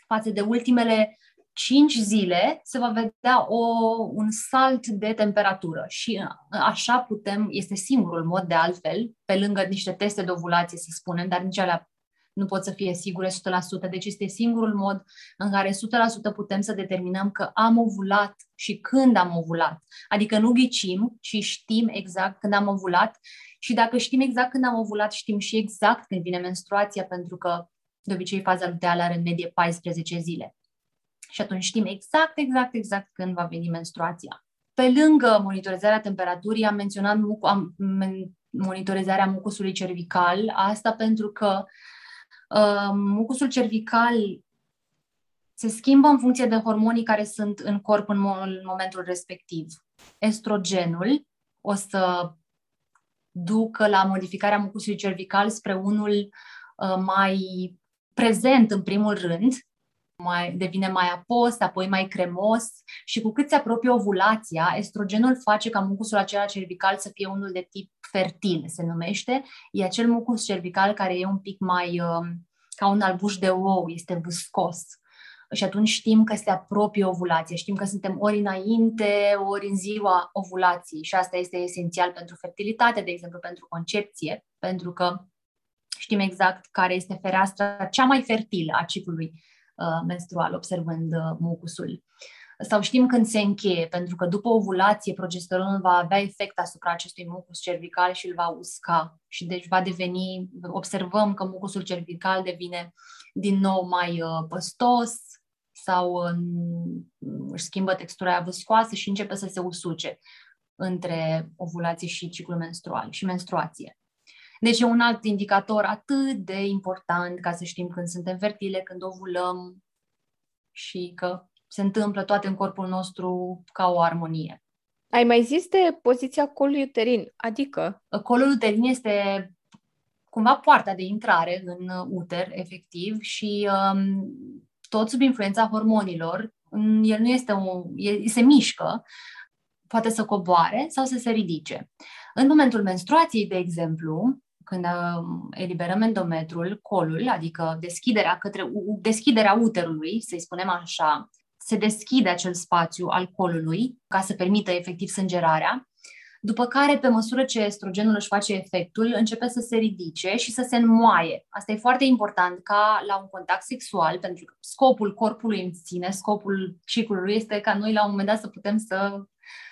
Speaker 1: față de ultimele 5 zile se va vedea o, un salt de temperatură și uh, așa putem, este singurul mod de altfel, pe lângă niște teste de ovulație, să spunem, dar nici alea nu pot să fie sigure 100%, deci este singurul mod în care 100% putem să determinăm că am ovulat și când am ovulat. Adică nu ghicim, ci știm exact când am ovulat și dacă știm exact când am ovulat, știm și exact când vine menstruația, pentru că de obicei faza luteală are în medie 14 zile. Și atunci știm exact, exact, exact când va veni menstruația. Pe lângă monitorizarea temperaturii, am menționat am monitorizarea mucusului cervical, asta pentru că uh, mucusul cervical se schimbă în funcție de hormonii care sunt în corp în, în momentul respectiv. Estrogenul o să ducă la modificarea mucusului cervical spre unul uh, mai prezent în primul rând, mai, devine mai apos, apoi mai cremos și cu cât se apropie ovulația, estrogenul face ca mucusul acela cervical să fie unul de tip fertil, se numește. E acel mucus cervical care e un pic mai uh, ca un albuș de ou, este viscos. Și atunci știm că se apropie ovulația, știm că suntem ori înainte, ori în ziua ovulației și asta este esențial pentru fertilitate, de exemplu pentru concepție, pentru că știm exact care este fereastra cea mai fertilă a ciclului uh, menstrual, observând uh, mucusul. Sau știm când se încheie, pentru că după ovulație progesteronul va avea efect asupra acestui mucus cervical și îl va usca. Și deci va deveni, observăm că mucusul cervical devine din nou mai uh, păstos sau își schimbă textura viscoasă și începe să se usuce între ovulație și ciclu menstrual și menstruație. Deci e un alt indicator atât de important ca să știm când suntem fertile, când ovulăm și că se întâmplă toate în corpul nostru ca o armonie.
Speaker 2: Ai mai zis de poziția colului uterin, adică?
Speaker 1: Colul uterin este cumva poarta de intrare în uter, efectiv, și um, tot sub influența hormonilor, el nu este un, el se mișcă, poate să coboare sau să se ridice. În momentul menstruației, de exemplu, când um, eliberăm endometrul, colul, adică deschiderea, către, deschiderea uterului, să-i spunem așa, se deschide acel spațiu al colului ca să permită efectiv sângerarea, după care, pe măsură ce estrogenul își face efectul, începe să se ridice și să se înmoaie. Asta e foarte important ca la un contact sexual, pentru că scopul corpului în sine, scopul ciclului este ca noi la un moment dat să putem să,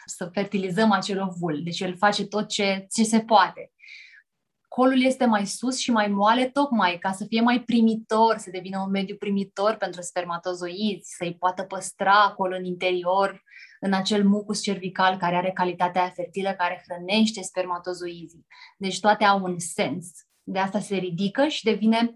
Speaker 1: să fertilizăm acel ovul. Deci el face tot ce, ce se poate colul este mai sus și mai moale tocmai ca să fie mai primitor, să devină un mediu primitor pentru spermatozoizi, să-i poată păstra acolo în interior, în acel mucus cervical care are calitatea fertilă, care hrănește spermatozoizii. Deci toate au un sens. de asta se ridică și devine,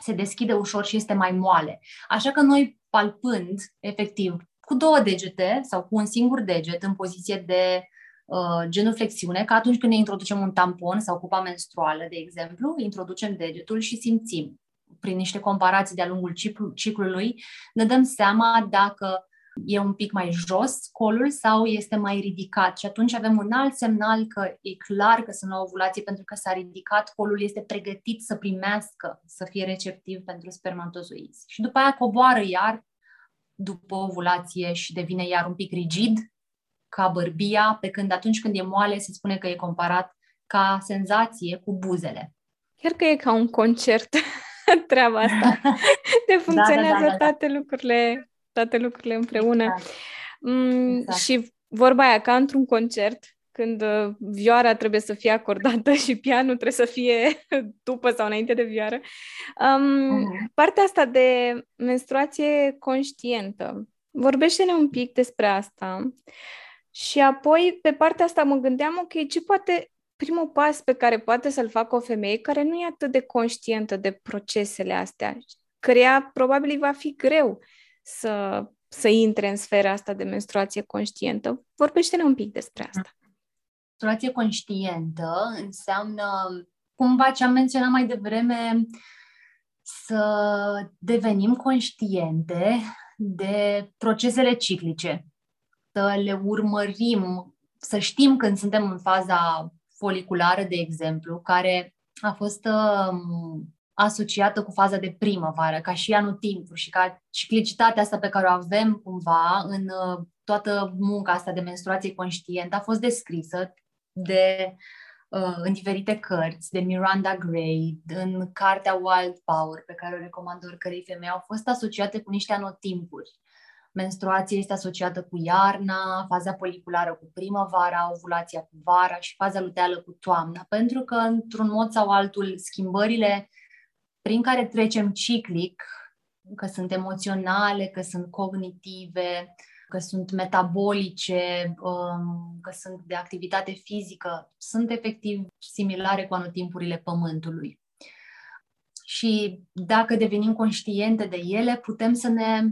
Speaker 1: se deschide ușor și este mai moale. Așa că noi palpând, efectiv, cu două degete sau cu un singur deget în poziție de uh, genuflexiune, ca atunci când ne introducem un tampon sau cupa menstruală, de exemplu, introducem degetul și simțim prin niște comparații de-a lungul ciclului, ne dăm seama dacă e un pic mai jos colul sau este mai ridicat și atunci avem un alt semnal că e clar că sunt la ovulație pentru că s-a ridicat, colul este pregătit să primească, să fie receptiv pentru spermatozoizi. Și după aia coboară iar după ovulație și devine iar un pic rigid, ca bărbia, pe când atunci când e moale se spune că e comparat ca senzație cu buzele.
Speaker 2: Chiar că e ca un concert treaba asta. De funcționează da, da, da, da. toate lucrurile toate lucrurile împreună. Exact. Mm, exact. Și vorba aia, ca într-un concert, când uh, vioara trebuie să fie acordată și pianul trebuie să fie după sau înainte de vioară. Um, uh-huh. Partea asta de menstruație conștientă, vorbește-ne un pic despre asta. Și apoi, pe partea asta mă gândeam, ok, ce poate, primul pas pe care poate să-l facă o femeie care nu e atât de conștientă de procesele astea, căreia probabil îi va fi greu să, să intre în sfera asta de menstruație conștientă. Vorbește-ne un pic despre asta.
Speaker 1: Menstruație conștientă înseamnă, cumva ce am menționat mai devreme, să devenim conștiente de procesele ciclice, să le urmărim, să știm când suntem în faza foliculară, de exemplu, care a fost um, asociată cu faza de primăvară, ca și anotimpul și ca ciclicitatea asta pe care o avem cumva în uh, toată munca asta de menstruație conștientă a fost descrisă de uh, în diferite cărți, de Miranda Gray, în cartea Wild Power, pe care o recomand oricărei femei, au fost asociate cu niște anotimpuri. Menstruația este asociată cu iarna, faza foliculară cu primăvara, ovulația cu vara și faza luteală cu toamna, pentru că, într-un mod sau altul, schimbările prin care trecem ciclic, că sunt emoționale, că sunt cognitive, că sunt metabolice, um, că sunt de activitate fizică, sunt efectiv similare cu anotimpurile Pământului. Și dacă devenim conștiente de ele, putem să ne uh,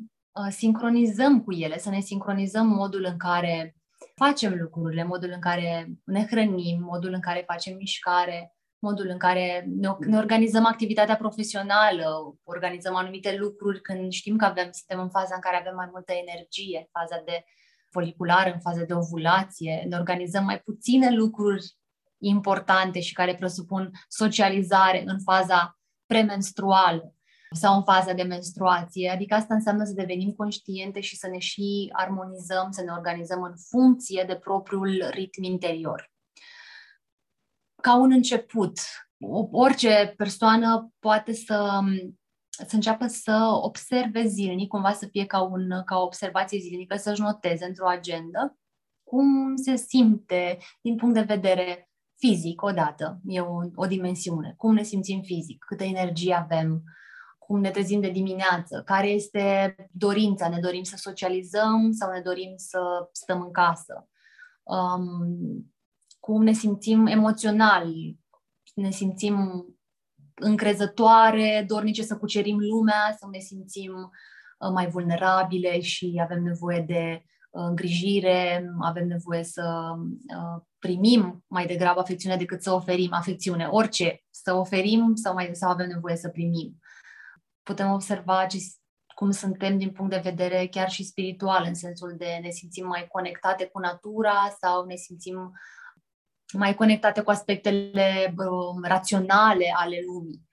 Speaker 1: sincronizăm cu ele, să ne sincronizăm modul în care facem lucrurile, modul în care ne hrănim, modul în care facem mișcare, modul în care ne, ne organizăm activitatea profesională, organizăm anumite lucruri când știm că avem, suntem în faza în care avem mai multă energie, faza de foliculară, în faza de ovulație, ne organizăm mai puține lucruri importante și care presupun socializare în faza premenstruală sau în faza de menstruație. Adică asta înseamnă să devenim conștiente și să ne și armonizăm, să ne organizăm în funcție de propriul ritm interior ca un început. Orice persoană poate să, să înceapă să observe zilnic, cumva să fie ca, un, ca o observație zilnică, să-și noteze într-o agendă cum se simte din punct de vedere fizic, odată, e o, o dimensiune, cum ne simțim fizic, câtă energie avem, cum ne trezim de dimineață, care este dorința, ne dorim să socializăm sau ne dorim să stăm în casă. Um, cum ne simțim emoțional, ne simțim încrezătoare, dornice să cucerim lumea, să ne simțim uh, mai vulnerabile și avem nevoie de uh, îngrijire, avem nevoie să uh, primim mai degrabă afecțiune decât să oferim afecțiune, orice, să oferim sau, mai, sau avem nevoie să primim. Putem observa ce, cum suntem din punct de vedere chiar și spiritual, în sensul de ne simțim mai conectate cu natura sau ne simțim mai conectate cu aspectele uh, raționale ale lumii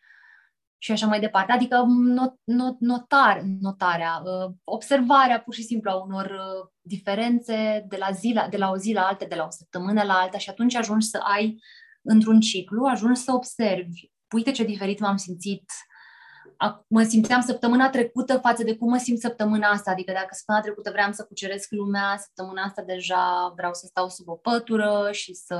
Speaker 1: și așa mai departe. Adică not, not, notar, notarea, uh, observarea pur și simplu a unor uh, diferențe de la, zi la, de la o zi la alta, de la o săptămână la alta și atunci ajungi să ai într-un ciclu, ajungi să observi. Uite ce diferit m-am simțit mă simțeam săptămâna trecută față de cum mă simt săptămâna asta. Adică dacă săptămâna trecută vreau să cuceresc lumea, săptămâna asta deja vreau să stau sub o pătură și să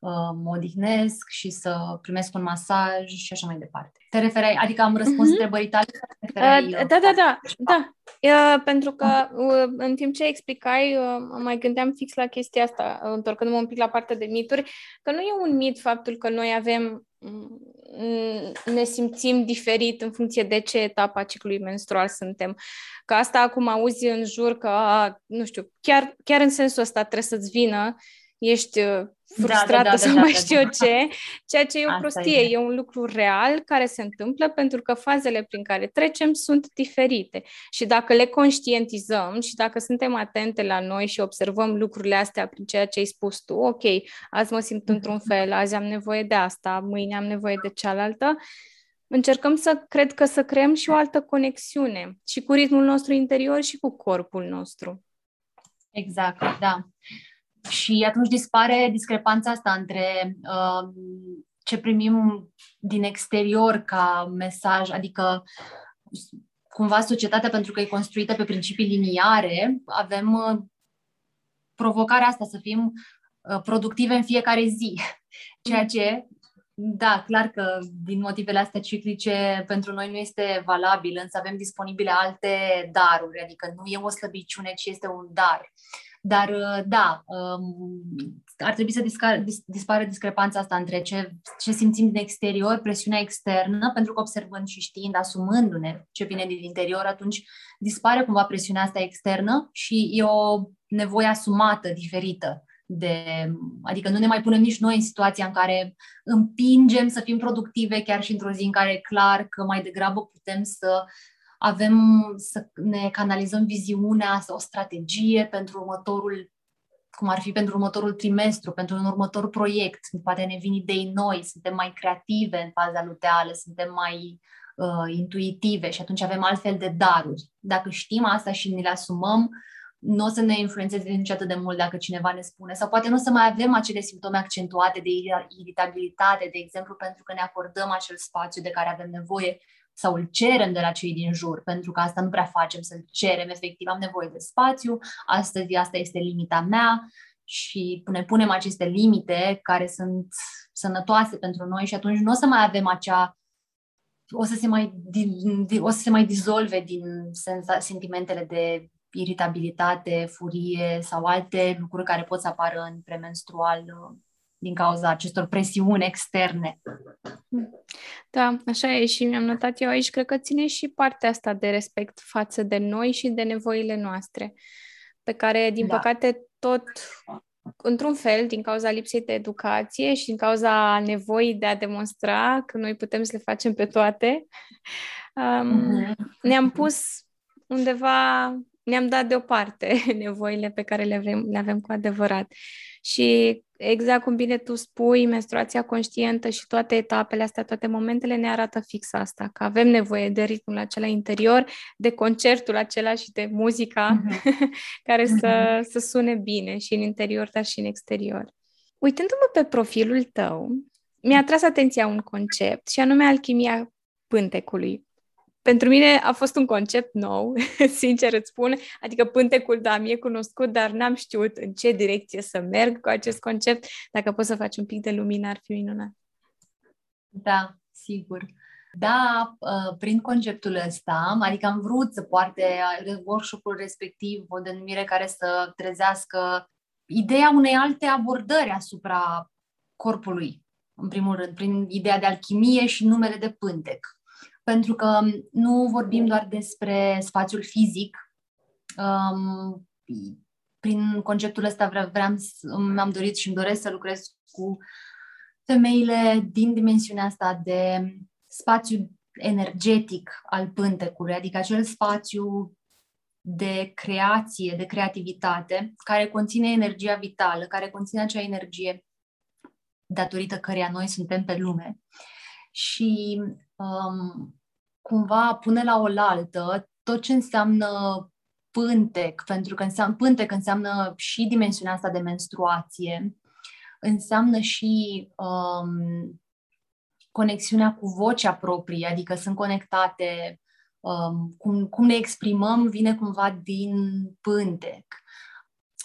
Speaker 1: uh, mă odihnesc și să primesc un masaj și așa mai departe. Te referai, adică am răspuns mm-hmm. întrebării tale?
Speaker 2: Uh, da, da, da, da. Uh, pentru că uh, în timp ce explicai, uh, mai gândeam fix la chestia asta, întorcându-mă un pic la partea de mituri, că nu e un mit faptul că noi avem ne simțim diferit în funcție de ce etapa ciclului menstrual suntem. Că asta acum auzi în jur că, a, nu știu, chiar, chiar în sensul ăsta trebuie să-ți vină, ești uh, frustrată da, da, da, sau da, mai da, știu da. ce, ceea ce e o Asta prostie, e. e un lucru real care se întâmplă pentru că fazele prin care trecem sunt diferite și dacă le conștientizăm și dacă suntem atente la noi și observăm lucrurile astea prin ceea ce ai spus tu, ok, azi mă simt într-un mhm. fel, azi am nevoie de asta, mâine am nevoie de cealaltă, încercăm să, cred că să creăm și o altă conexiune și cu ritmul nostru interior și cu corpul nostru.
Speaker 1: Exact, da. Și atunci dispare discrepanța asta între uh, ce primim din exterior ca mesaj, adică cumva societatea, pentru că e construită pe principii liniare, avem uh, provocarea asta să fim uh, productive în fiecare zi. Ceea ce, da, clar că din motivele astea ciclice pentru noi nu este valabil, însă avem disponibile alte daruri, adică nu e o slăbiciune, ci este un dar. Uh, dar, uh, da, um, ar trebui să discar, dis, dispară discrepanța asta între ce, ce simțim din exterior, presiunea externă, pentru că observând și știind, asumându-ne ce vine din interior, atunci dispare cumva presiunea asta externă și e o nevoie asumată, diferită. De, adică nu ne mai punem nici noi în situația în care împingem să fim productive chiar și într-o zi în care e clar că mai degrabă putem să avem să ne canalizăm viziunea, o strategie pentru următorul cum ar fi pentru următorul trimestru, pentru un următor proiect. Poate ne vin idei noi, suntem mai creative în faza luteală, suntem mai uh, intuitive și atunci avem altfel de daruri. Dacă știm asta și ne le asumăm, nu o să ne influențeze nici atât de mult dacă cineva ne spune, sau poate nu o să mai avem acele simptome accentuate de iritabilitate, de exemplu, pentru că ne acordăm acel spațiu de care avem nevoie sau îl cerem de la cei din jur, pentru că asta nu prea facem, să-l cerem efectiv, am nevoie de spațiu, astăzi asta este limita mea și ne punem aceste limite care sunt sănătoase pentru noi și atunci nu o să mai avem acea o să se mai, o să se mai dizolve din senza, sentimentele de iritabilitate, furie sau alte lucruri care pot să apară în premenstrual din cauza acestor presiuni externe.
Speaker 2: Da, așa e și mi-am notat eu aici, cred că ține și partea asta de respect față de noi și de nevoile noastre, pe care, din da. păcate, tot într-un fel, din cauza lipsei de educație și din cauza nevoii de a demonstra că noi putem să le facem pe toate, um, uh-huh. ne-am pus undeva, ne-am dat deoparte nevoile pe care le avem, le avem cu adevărat. Și exact cum bine tu spui, menstruația conștientă și toate etapele astea, toate momentele ne arată fix asta, că avem nevoie de ritmul acela interior, de concertul acela și de muzica uh-huh. care uh-huh. să, mhm. să sune bine și în interior, dar și în exterior. Uitându-mă pe profilul tău, mi-a tras atenția un concept și anume alchimia pântecului pentru mine a fost un concept nou, sincer îți spun, adică pântecul, da, mi-e cunoscut, dar n-am știut în ce direcție să merg cu acest concept. Dacă poți să faci un pic de lumină, ar fi minunat.
Speaker 1: Da, sigur. Da, uh, prin conceptul ăsta, adică am vrut să poarte uh, workshop-ul respectiv o denumire care să trezească ideea unei alte abordări asupra corpului, în primul rând, prin ideea de alchimie și numele de pântec pentru că nu vorbim doar despre spațiul fizic. Um, prin conceptul ăsta vreau, vreau, mi-am dorit și îmi doresc să lucrez cu femeile din dimensiunea asta de spațiu energetic al pântecului, adică acel spațiu de creație, de creativitate, care conține energia vitală, care conține acea energie datorită căreia noi suntem pe lume. Și um, cumva pune la oaltă tot ce înseamnă pântec, pentru că înseamnă, pântec înseamnă și dimensiunea asta de menstruație, înseamnă și um, conexiunea cu vocea proprie, adică sunt conectate, um, cum, cum ne exprimăm vine cumva din pântec.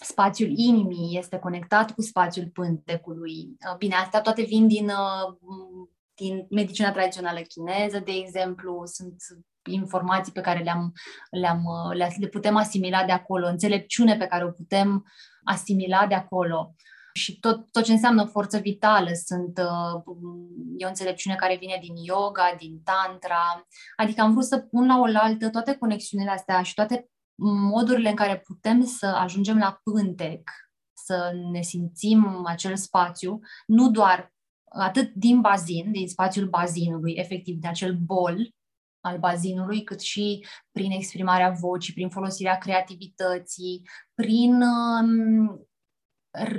Speaker 1: Spațiul inimii este conectat cu spațiul pântecului. Bine, astea toate vin din uh, din medicina tradițională chineză, de exemplu, sunt informații pe care le-am, le-am, le, le putem asimila de acolo, înțelepciune pe care o putem asimila de acolo. și tot, tot ce înseamnă forță vitală. Sunt, uh, e o înțelepciune care vine din yoga, din tantra. Adică am vrut să pun la oaltă toate conexiunile astea și toate modurile în care putem să ajungem la pântec, să ne simțim acel spațiu, nu doar atât din bazin, din spațiul bazinului, efectiv, de acel bol al bazinului, cât și prin exprimarea vocii, prin folosirea creativității, prin um,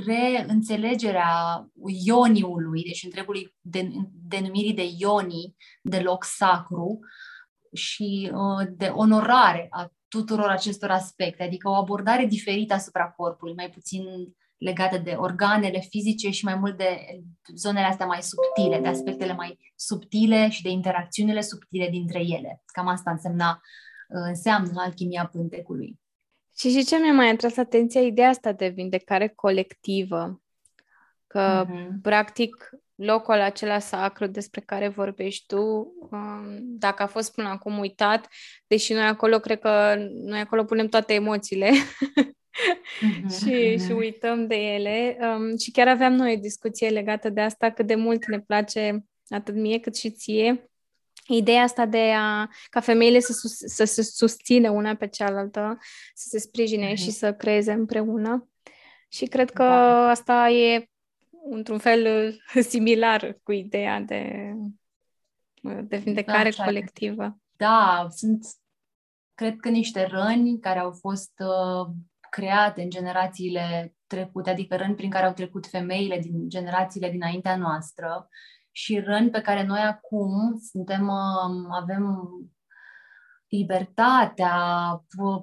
Speaker 1: reînțelegerea ioniului, deci întregului denumirii de ioni, de loc sacru și uh, de onorare a tuturor acestor aspecte, adică o abordare diferită asupra corpului, mai puțin legată de organele fizice și mai mult de zonele astea mai subtile, de aspectele mai subtile și de interacțiunile subtile dintre ele. Cam asta însemna, uh, înseamnă alchimia pântecului.
Speaker 2: Și și ce mi-a mai atras atenția ideea asta de vindecare colectivă, că uh-huh. practic locul acela sacru despre care vorbești tu, um, dacă a fost până acum uitat, deși noi acolo, cred că noi acolo punem toate emoțiile uh-huh, și, uh-huh. și uităm de ele. Um, și chiar aveam noi o discuție legată de asta, cât de mult ne place atât mie cât și ție Ideea asta de a, ca femeile să, sus, să se susțină una pe cealaltă, să se sprijine mm-hmm. și să creeze împreună. Și cred că da. asta e într-un fel similar cu ideea de, de vindecare da, colectivă.
Speaker 1: Da, sunt, cred că niște răni care au fost uh, create în generațiile trecute, adică răni prin care au trecut femeile din generațiile dinaintea noastră și răni pe care noi acum suntem, um, avem libertatea,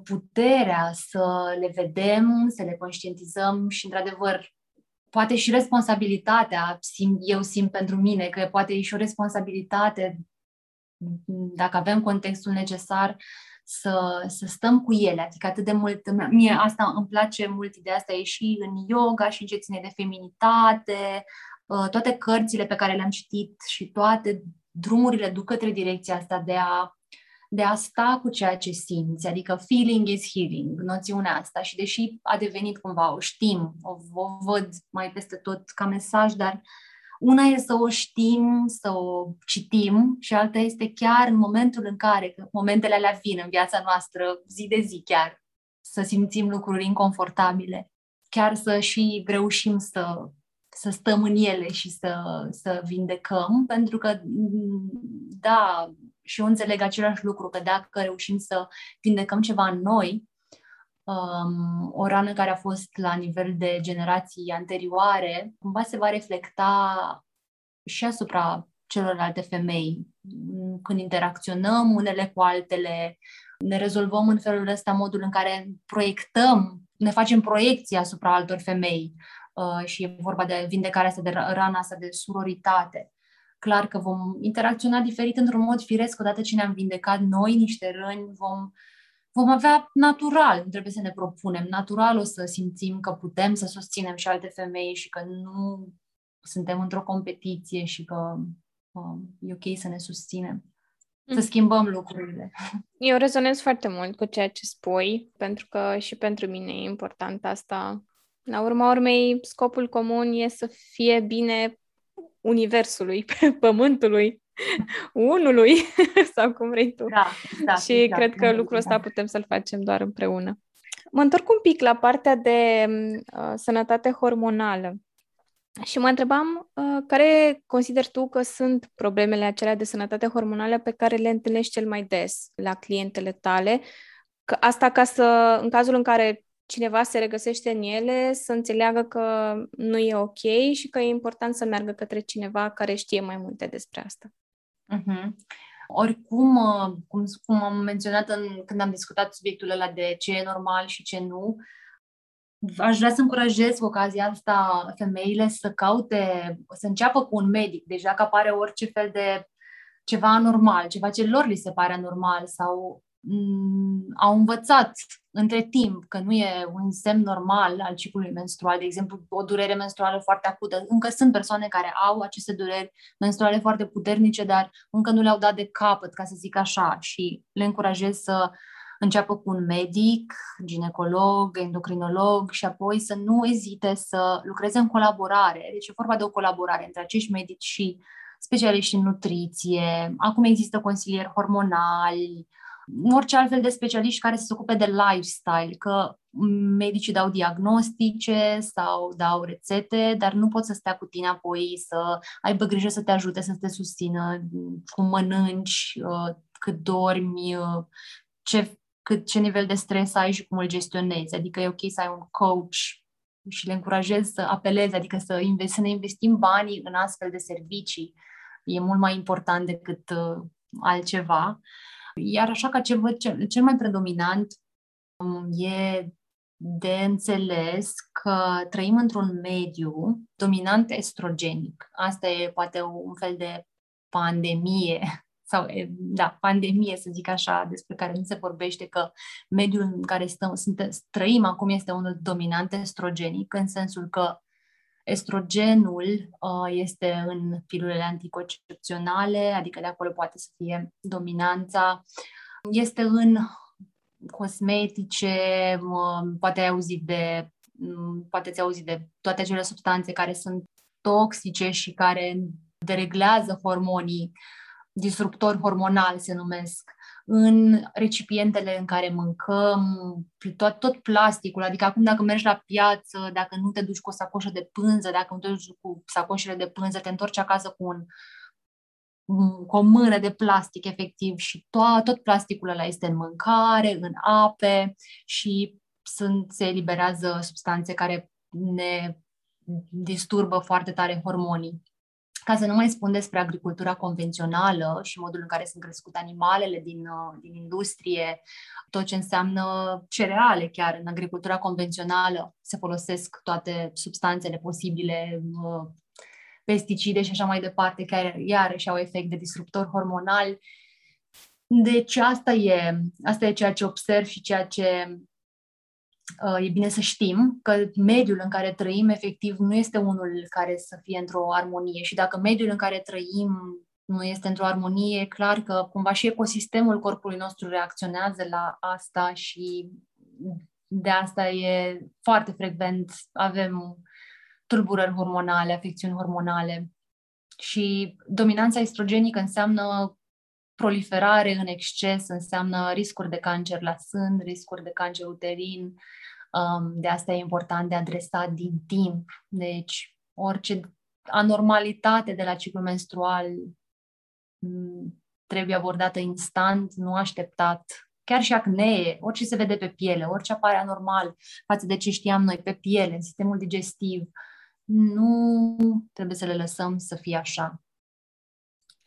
Speaker 1: puterea să le vedem, să le conștientizăm și, într-adevăr, poate și responsabilitatea, simt, eu simt pentru mine că poate e și o responsabilitate, dacă avem contextul necesar, să, să stăm cu ele, adică atât de mult, mie asta îmi place mult ideea asta, e și în yoga și în ce ține de feminitate, Uh, toate cărțile pe care le-am citit și toate drumurile duc către direcția asta de a, de a sta cu ceea ce simți, adică feeling is healing, noțiunea asta. Și deși a devenit cumva, o știm, o, o văd mai peste tot ca mesaj, dar una e să o știm, să o citim și alta este chiar în momentul în care, că momentele alea vin în viața noastră zi de zi chiar, să simțim lucruri inconfortabile, chiar să și reușim să să stăm în ele și să, să vindecăm, pentru că, da, și eu înțeleg același lucru, că dacă reușim să vindecăm ceva în noi, um, o rană care a fost la nivel de generații anterioare, cumva se va reflecta și asupra celorlalte femei. Când interacționăm unele cu altele, ne rezolvăm în felul ăsta modul în care proiectăm, ne facem proiecții asupra altor femei. Uh, și e vorba de vindecarea asta, de rana asta, de suroritate. Clar că vom interacționa diferit într-un mod firesc odată ce ne-am vindecat noi niște răni, vom, vom avea natural, nu trebuie să ne propunem, natural o să simțim că putem să susținem și alte femei și că nu suntem într-o competiție și că uh, e ok să ne susținem să mm. schimbăm lucrurile.
Speaker 2: Eu rezonez foarte mult cu ceea ce spui, pentru că și pentru mine e important asta. La urma urmei, scopul comun e să fie bine universului, pământului, unului, sau cum vrei tu.
Speaker 1: Da, da,
Speaker 2: și exact, cred că lucrul ăsta putem să-l facem doar împreună. Mă întorc un pic la partea de uh, sănătate hormonală. Și mă întrebam uh, care consider tu că sunt problemele acelea de sănătate hormonală pe care le întâlnești cel mai des la clientele tale. Că asta ca să, în cazul în care cineva se regăsește în ele, să înțeleagă că nu e ok și că e important să meargă către cineva care știe mai multe despre asta.
Speaker 1: Uh-huh. Oricum, uh, cum, cum am menționat în, când am discutat subiectul ăla de ce e normal și ce nu, aș vrea să încurajez cu ocazia asta femeile să caute, să înceapă cu un medic. Deci dacă apare orice fel de ceva anormal, ceva ce lor li se pare anormal sau Mm, au învățat între timp că nu e un semn normal al ciclului menstrual, de exemplu, o durere menstruală foarte acută. Încă sunt persoane care au aceste dureri menstruale foarte puternice, dar încă nu le-au dat de capăt, ca să zic așa, și le încurajez să înceapă cu un medic, ginecolog, endocrinolog și apoi să nu ezite să lucreze în colaborare. Deci e vorba de o colaborare între acești medici și specialiști în nutriție. Acum există consilieri hormonali, orice altfel de specialiști care se ocupe de lifestyle, că medicii dau diagnostice sau dau rețete, dar nu pot să stea cu tine apoi să aibă grijă să te ajute, să te susțină, cum mănânci, uh, cât dormi, uh, ce, cât, ce nivel de stres ai și cum îl gestionezi. Adică e ok să ai un coach și le încurajez să apeleze, adică să, invest, să ne investim banii în astfel de servicii. E mult mai important decât uh, altceva. Iar așa ca ce văd cel, cel mai predominant um, e de înțeles că trăim într-un mediu dominant estrogenic. Asta e poate un fel de pandemie sau, da, pandemie, să zic așa, despre care nu se vorbește că mediul în care stăm, sunt, trăim acum este unul dominant estrogenic, în sensul că estrogenul uh, este în pilulele anticoncepționale, adică de acolo poate să fie dominanța, este în cosmetice, uh, poate ai auzit de poate ți auzit de toate acele substanțe care sunt toxice și care dereglează hormonii disruptori hormonali se numesc, în recipientele în care mâncăm, tot, tot plasticul, adică acum dacă mergi la piață, dacă nu te duci cu o sacoșă de pânză, dacă nu te duci cu sacoșele de pânză, te întorci acasă cu un cu o mână de plastic, efectiv, și to- tot plasticul ăla este în mâncare, în ape și sunt, se eliberează substanțe care ne disturbă foarte tare hormonii. Ca să nu mai spun despre agricultura convențională și modul în care sunt crescute animalele din, uh, din industrie, tot ce înseamnă cereale chiar în agricultura convențională se folosesc toate substanțele posibile, uh, pesticide și așa mai departe, care iarăși au efect de disruptor hormonal. Deci asta e, asta e ceea ce observ și ceea ce Uh, e bine să știm că mediul în care trăim efectiv nu este unul care să fie într-o armonie și dacă mediul în care trăim nu este într-o armonie, e clar că cumva și ecosistemul corpului nostru reacționează la asta și de asta e foarte frecvent avem tulburări hormonale, afecțiuni hormonale. Și dominanța estrogenică înseamnă proliferare în exces, înseamnă riscuri de cancer la sân, riscuri de cancer uterin, Um, de asta e important de adresat din timp. Deci, orice anormalitate de la ciclu menstrual mm, trebuie abordată instant, nu așteptat. Chiar și acnee, orice se vede pe piele, orice apare anormal față de ce știam noi pe piele, în sistemul digestiv, nu trebuie să le lăsăm să fie așa,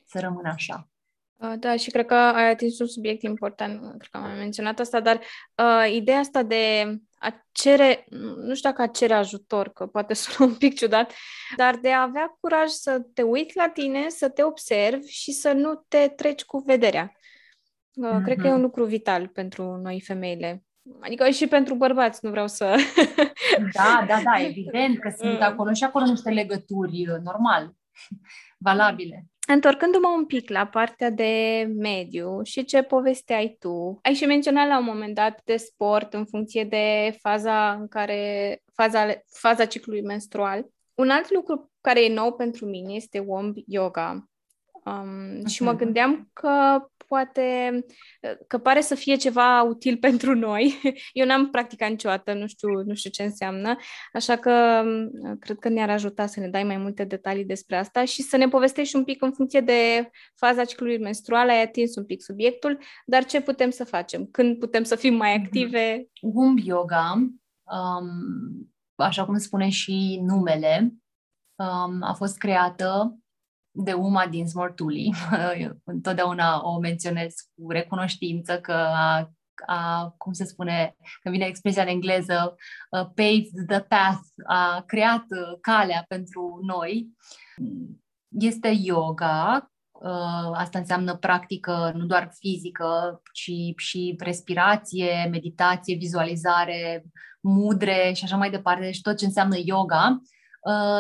Speaker 1: să rămână așa.
Speaker 2: Uh, da, și cred că ai atins un subiect important, cred că am mai menționat asta, dar uh, ideea asta de a cere, nu știu dacă a cere ajutor, că poate sună un pic ciudat, dar de a avea curaj să te uiți la tine, să te observi și să nu te treci cu vederea. Uh, mm-hmm. Cred că e un lucru vital pentru noi femeile. Adică și pentru bărbați, nu vreau să...
Speaker 1: da, da, da, evident că sunt acolo și acolo niște legături uh, normal, valabile.
Speaker 2: Întorcându-mă un pic la partea de mediu și ce povesteai tu, ai și menționat la un moment dat de sport în funcție de faza în care, faza, faza ciclului menstrual. Un alt lucru care e nou pentru mine este womb yoga. Um, uh-huh. Și mă gândeam că poate că pare să fie ceva util pentru noi. Eu n-am practicat niciodată, nu știu, nu știu ce înseamnă, așa că cred că ne-ar ajuta să ne dai mai multe detalii despre asta și să ne povestești un pic în funcție de faza ciclului menstrual, ai atins un pic subiectul, dar ce putem să facem? Când putem să fim mai mhm. active?
Speaker 1: Womb yoga, um, așa cum spune și numele, um, a fost creată de Uma din Smortuli. Întotdeauna o menționez cu recunoștință că a, a, cum se spune, când vine expresia în engleză, uh, paved the path, a creat uh, calea pentru noi. Este yoga, uh, asta înseamnă practică nu doar fizică, ci și respirație, meditație, vizualizare, mudre și așa mai departe, deci tot ce înseamnă yoga Uh,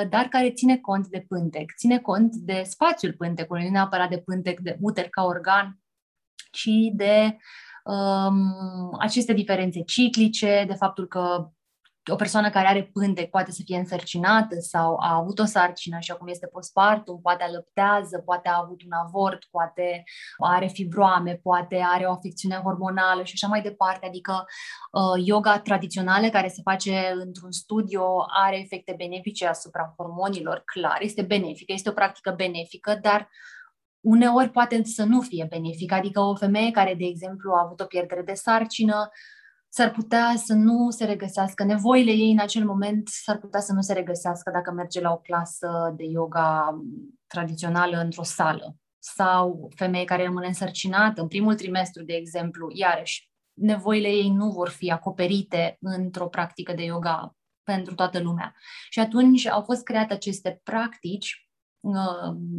Speaker 1: dar care ține cont de pântec, ține cont de spațiul pântecului, nu neapărat de pântec, de uter ca organ, ci de um, aceste diferențe ciclice, de faptul că o persoană care are pântec poate să fie însărcinată sau a avut o sarcină, așa cum este postpartum, poate alăptează, poate a avut un avort, poate are fibroame, poate are o afecțiune hormonală și așa mai departe. Adică uh, yoga tradițională care se face într-un studio are efecte benefice asupra hormonilor, clar, este benefică, este o practică benefică, dar uneori poate să nu fie benefică. Adică o femeie care, de exemplu, a avut o pierdere de sarcină, s-ar putea să nu se regăsească, nevoile ei în acel moment s-ar putea să nu se regăsească dacă merge la o clasă de yoga tradițională într-o sală. Sau femeie care rămâne însărcinată în primul trimestru, de exemplu, iarăși, nevoile ei nu vor fi acoperite într-o practică de yoga pentru toată lumea. Și atunci au fost create aceste practici Uh,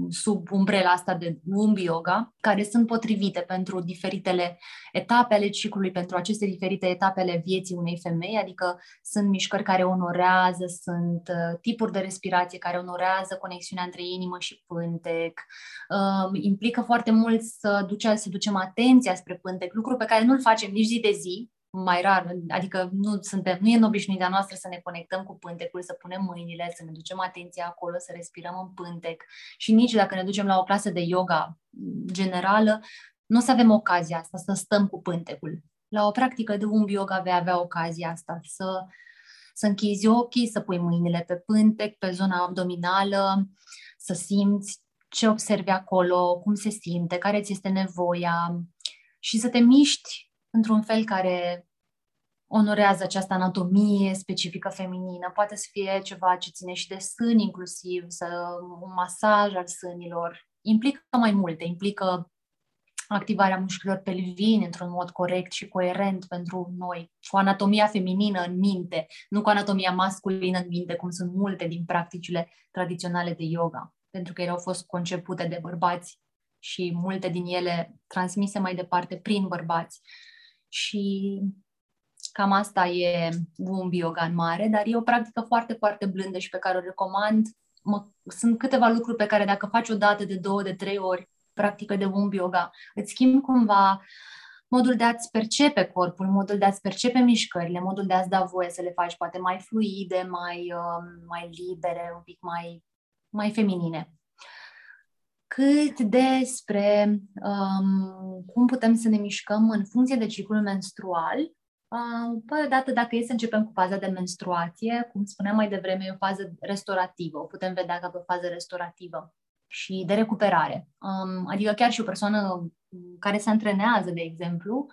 Speaker 1: sub umbrela asta de Womb Yoga, care sunt potrivite pentru diferitele etape ale ciclului, pentru aceste diferite etape ale vieții unei femei, adică sunt mișcări care onorează, sunt uh, tipuri de respirație care onorează conexiunea între inimă și pântec, uh, implică foarte mult să, duce, să ducem atenția spre pântec, lucru pe care nu-l facem nici zi de zi, mai rar, adică nu, suntem, nu e în obișnuirea noastră să ne conectăm cu pântecul, să punem mâinile, să ne ducem atenția acolo, să respirăm în pântec și nici dacă ne ducem la o clasă de yoga generală, nu o să avem ocazia asta, să stăm cu pântecul. La o practică de un yoga vei avea ocazia asta, să, să închizi ochii, să pui mâinile pe pântec, pe zona abdominală, să simți ce observi acolo, cum se simte, care ți este nevoia și să te miști într-un fel care onorează această anatomie specifică feminină. Poate să fie ceva ce ține și de sâni inclusiv, să, un masaj al sânilor. Implică mai multe, implică activarea mușchilor pelvini într-un mod corect și coerent pentru noi, cu anatomia feminină în minte, nu cu anatomia masculină în minte, cum sunt multe din practicile tradiționale de yoga, pentru că ele au fost concepute de bărbați și multe din ele transmise mai departe prin bărbați. Și cam asta e un yoga în mare, dar e o practică foarte, foarte blândă și pe care o recomand. Mă, sunt câteva lucruri pe care dacă faci o dată, de două, de trei ori practică de womb yoga, îți schimbi cumva modul de a-ți percepe corpul, modul de a-ți percepe mișcările, modul de a-ți da voie să le faci poate mai fluide, mai, uh, mai libere, un pic mai, mai feminine cât despre um, cum putem să ne mișcăm în funcție de ciclul menstrual. Uh, păi, odată, dacă e să începem cu faza de menstruație, cum spuneam mai devreme, e o fază restaurativă, o putem vedea ca pe o fază restaurativă și de recuperare. Um, adică chiar și o persoană care se antrenează, de exemplu,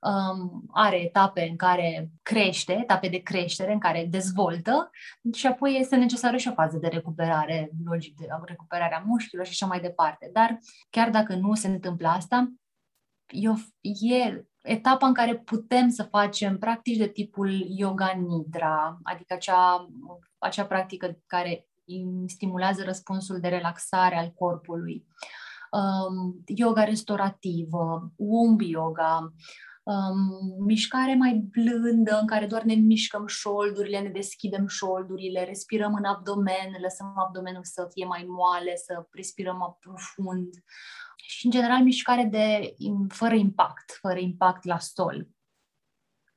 Speaker 1: um, are etape în care crește, etape de creștere în care dezvoltă și apoi este necesară și o fază de recuperare, logic, de recuperarea mușchilor și așa mai departe. Dar chiar dacă nu se întâmplă asta, e, e etapa în care putem să facem practici de tipul yoga nidra, adică acea, acea practică care stimulează răspunsul de relaxare al corpului. Um, yoga restaurativă, womb yoga, um, mișcare mai blândă în care doar ne mișcăm șoldurile, ne deschidem șoldurile, respirăm în abdomen, lăsăm abdomenul să fie mai moale, să respirăm mai profund și, în general, mișcare de, fără impact, fără impact la sol.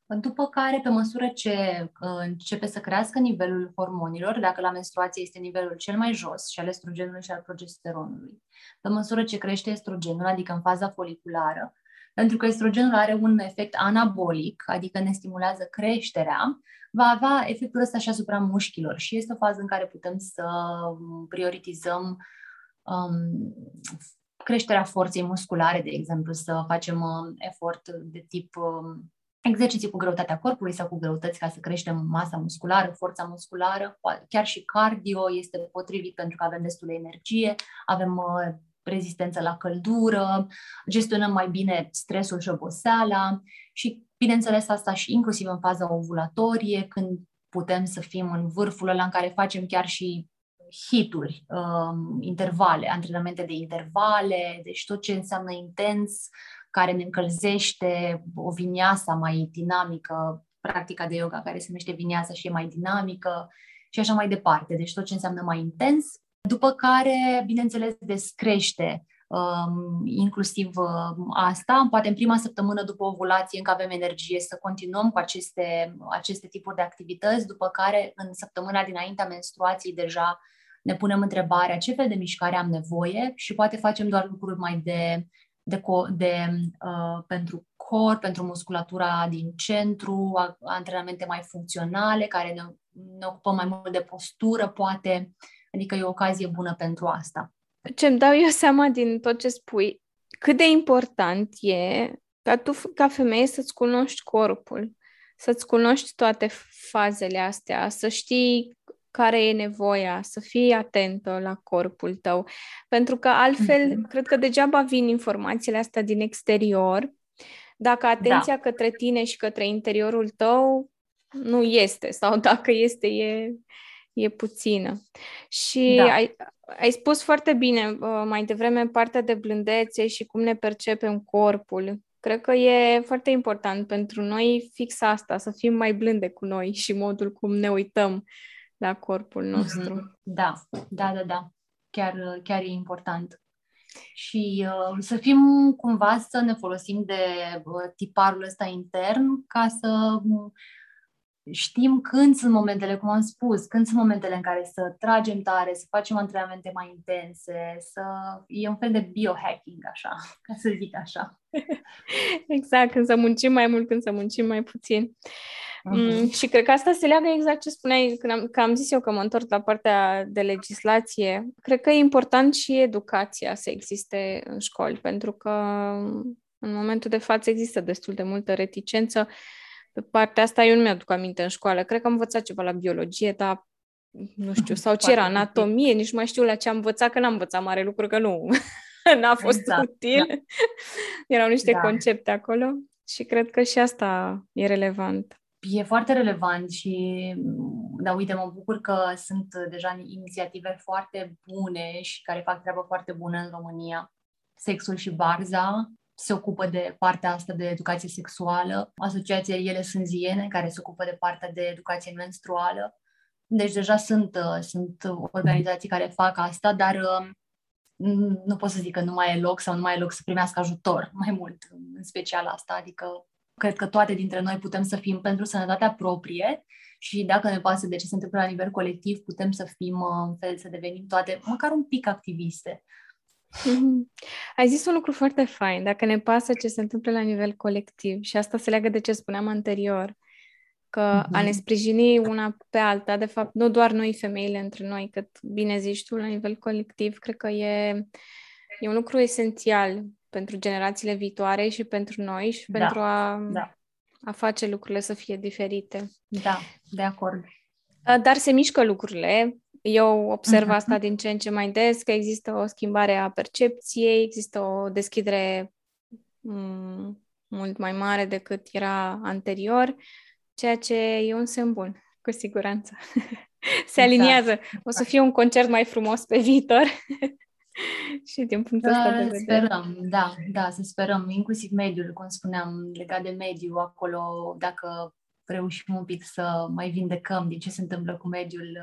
Speaker 1: După care, pe măsură ce uh, începe să crească nivelul hormonilor, dacă la menstruație este nivelul cel mai jos, și al estrogenului și al progesteronului, pe măsură ce crește estrogenul, adică în faza foliculară, pentru că estrogenul are un efect anabolic, adică ne stimulează creșterea, va avea efectul ăsta și asupra mușchilor și este o fază în care putem să prioritizăm um, creșterea forței musculare, de exemplu, să facem um, efort de tip um, exerciții cu greutatea corpului sau cu greutăți ca să creștem masa musculară, forța musculară, chiar și cardio este potrivit pentru că avem destul de energie, avem uh, rezistență la căldură, gestionăm mai bine stresul și oboseala și, bineînțeles, asta și inclusiv în faza ovulatorie, când putem să fim în vârful ăla în care facem chiar și hituri, um, intervale, antrenamente de intervale, deci tot ce înseamnă intens, care ne încălzește, o viniasa mai dinamică, practica de yoga care se numește viniasa și e mai dinamică și așa mai departe. Deci tot ce înseamnă mai intens. După care, bineînțeles, descrește um, inclusiv uh, asta. Poate în prima săptămână după ovulație încă avem energie să continuăm cu aceste, aceste tipuri de activități, după care în săptămâna dinaintea menstruației deja ne punem întrebarea ce fel de mișcare am nevoie și poate facem doar lucruri mai de, de, de uh, pentru corp, pentru musculatura din centru, antrenamente mai funcționale, care ne, ne ocupăm mai mult de postură, poate. Adică e o ocazie bună pentru asta.
Speaker 2: Ce îmi dau eu seama din tot ce spui, cât de important e ca tu, ca femeie, să-ți cunoști corpul, să-ți cunoști toate fazele astea, să știi care e nevoia, să fii atentă la corpul tău. Pentru că altfel, mm-hmm. cred că degeaba vin informațiile astea din exterior, dacă atenția da. către tine și către interiorul tău nu este, sau dacă este, e, e puțină. Și da. ai, ai spus foarte bine uh, mai devreme partea de blândețe și cum ne percepem corpul. Cred că e foarte important pentru noi fix asta, să fim mai blânde cu noi și modul cum ne uităm la corpul nostru. Mm-hmm.
Speaker 1: Da, da, da, da. Chiar, chiar e important. Și uh, să fim cumva să ne folosim de uh, tiparul ăsta intern ca să știm când sunt momentele, cum am spus, când sunt momentele în care să tragem tare, să facem antrenamente mai intense, să e un fel de biohacking, așa, ca să zic așa.
Speaker 2: exact, când să muncim mai mult, când să muncim mai puțin. Uh-huh. Mm, și cred că asta se leagă exact ce spuneai, când am, că am zis eu că mă întorc la partea de legislație. Cred că e important și educația să existe în școli, pentru că în momentul de față există destul de multă reticență pe partea asta eu nu mi-aduc aminte în școală. Cred că am învățat ceva la biologie, dar nu știu, sau ce era, anatomie, nici nu mai știu la ce am învățat, că n-am învățat mare lucru, că nu, n-a fost exact, util. Da. Erau niște da. concepte acolo și cred că și asta e relevant.
Speaker 1: E foarte relevant și, da, uite, mă bucur că sunt deja inițiative foarte bune și care fac treabă foarte bună în România. Sexul și Barza se ocupă de partea asta de educație sexuală, asociația Ele Sunt Ziene, care se ocupă de partea de educație menstruală. Deci deja sunt, uh, sunt organizații care fac asta, dar uh, nu pot să zic că nu mai e loc sau nu mai e loc să primească ajutor mai mult, în special asta. Adică cred că toate dintre noi putem să fim pentru sănătatea proprie și dacă ne pasă de ce se întâmplă la nivel colectiv, putem să fim, uh, în fel, să devenim toate măcar un pic activiste.
Speaker 2: Mm-hmm. Ai zis un lucru foarte fain, dacă ne pasă ce se întâmplă la nivel colectiv și asta se leagă de ce spuneam anterior, că mm-hmm. a ne sprijini una pe alta, de fapt, nu doar noi femeile între noi, cât bine zici tu, la nivel colectiv, cred că e, e un lucru esențial pentru generațiile viitoare și pentru noi și da. pentru a, da. a face lucrurile să fie diferite.
Speaker 1: Da, de acord.
Speaker 2: Dar se mișcă lucrurile, eu observ uh-huh. asta din ce în ce mai des, că există o schimbare a percepției, există o deschidere m- mult mai mare decât era anterior, ceea ce e un semn bun, cu siguranță. Se exact. aliniază. O să fie un concert mai frumos pe viitor. și din punctul da, ăsta de vedere.
Speaker 1: Sperăm, da, da, să sperăm. Inclusiv mediul, cum spuneam, legat de mediu, acolo, dacă reușim un pic să mai vindecăm din ce se întâmplă cu mediul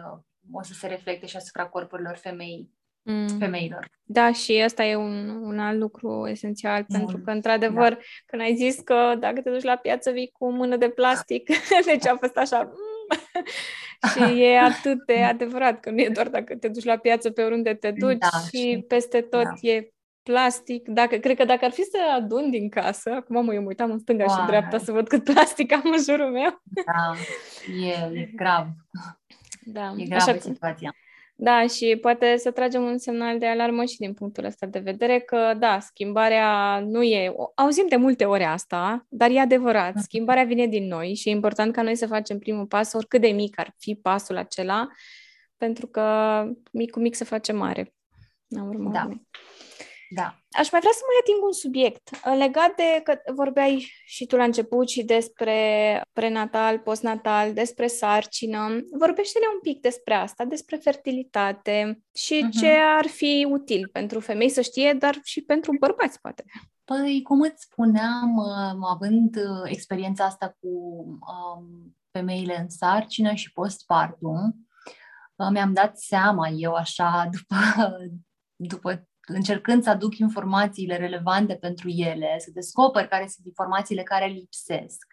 Speaker 1: o să se reflecte și asupra corpurilor femei, mm. femeilor.
Speaker 2: Da, și asta e un, un alt lucru esențial, mm. pentru că, într-adevăr, da. când ai zis că dacă te duci la piață vii cu o mână de plastic, deci a fost așa... Mm. și e atât de adevărat că nu e doar dacă te duci la piață pe oriunde te duci da, și, și peste tot da. e plastic. Dacă, cred că dacă ar fi să adun din casă, acum mă, eu mă uitam în stânga wow. și în dreapta să văd cât plastic am în jurul meu.
Speaker 1: Da, e, e grav. Da. E gravă Așa situația.
Speaker 2: Da, și poate să tragem un semnal de alarmă și din punctul ăsta de vedere că, da, schimbarea nu e... Auzim de multe ori asta, dar e adevărat. Mhm. Schimbarea vine din noi și e important ca noi să facem primul pas, oricât de mic ar fi pasul acela, pentru că mic cu mic se face mare.
Speaker 1: Da. Da.
Speaker 2: Aș mai vrea să mai ating un subiect uh, legat de că vorbeai și tu la început și despre prenatal, postnatal, despre sarcină. Vorbește-ne un pic despre asta, despre fertilitate și uh-huh. ce ar fi util pentru femei să știe, dar și pentru bărbați, poate.
Speaker 1: Păi, cum îți spuneam, uh, având uh, experiența asta cu um, femeile în sarcină și postpartum, mi-am dat seama eu așa după, după încercând să aduc informațiile relevante pentru ele, să descoper care sunt informațiile care lipsesc,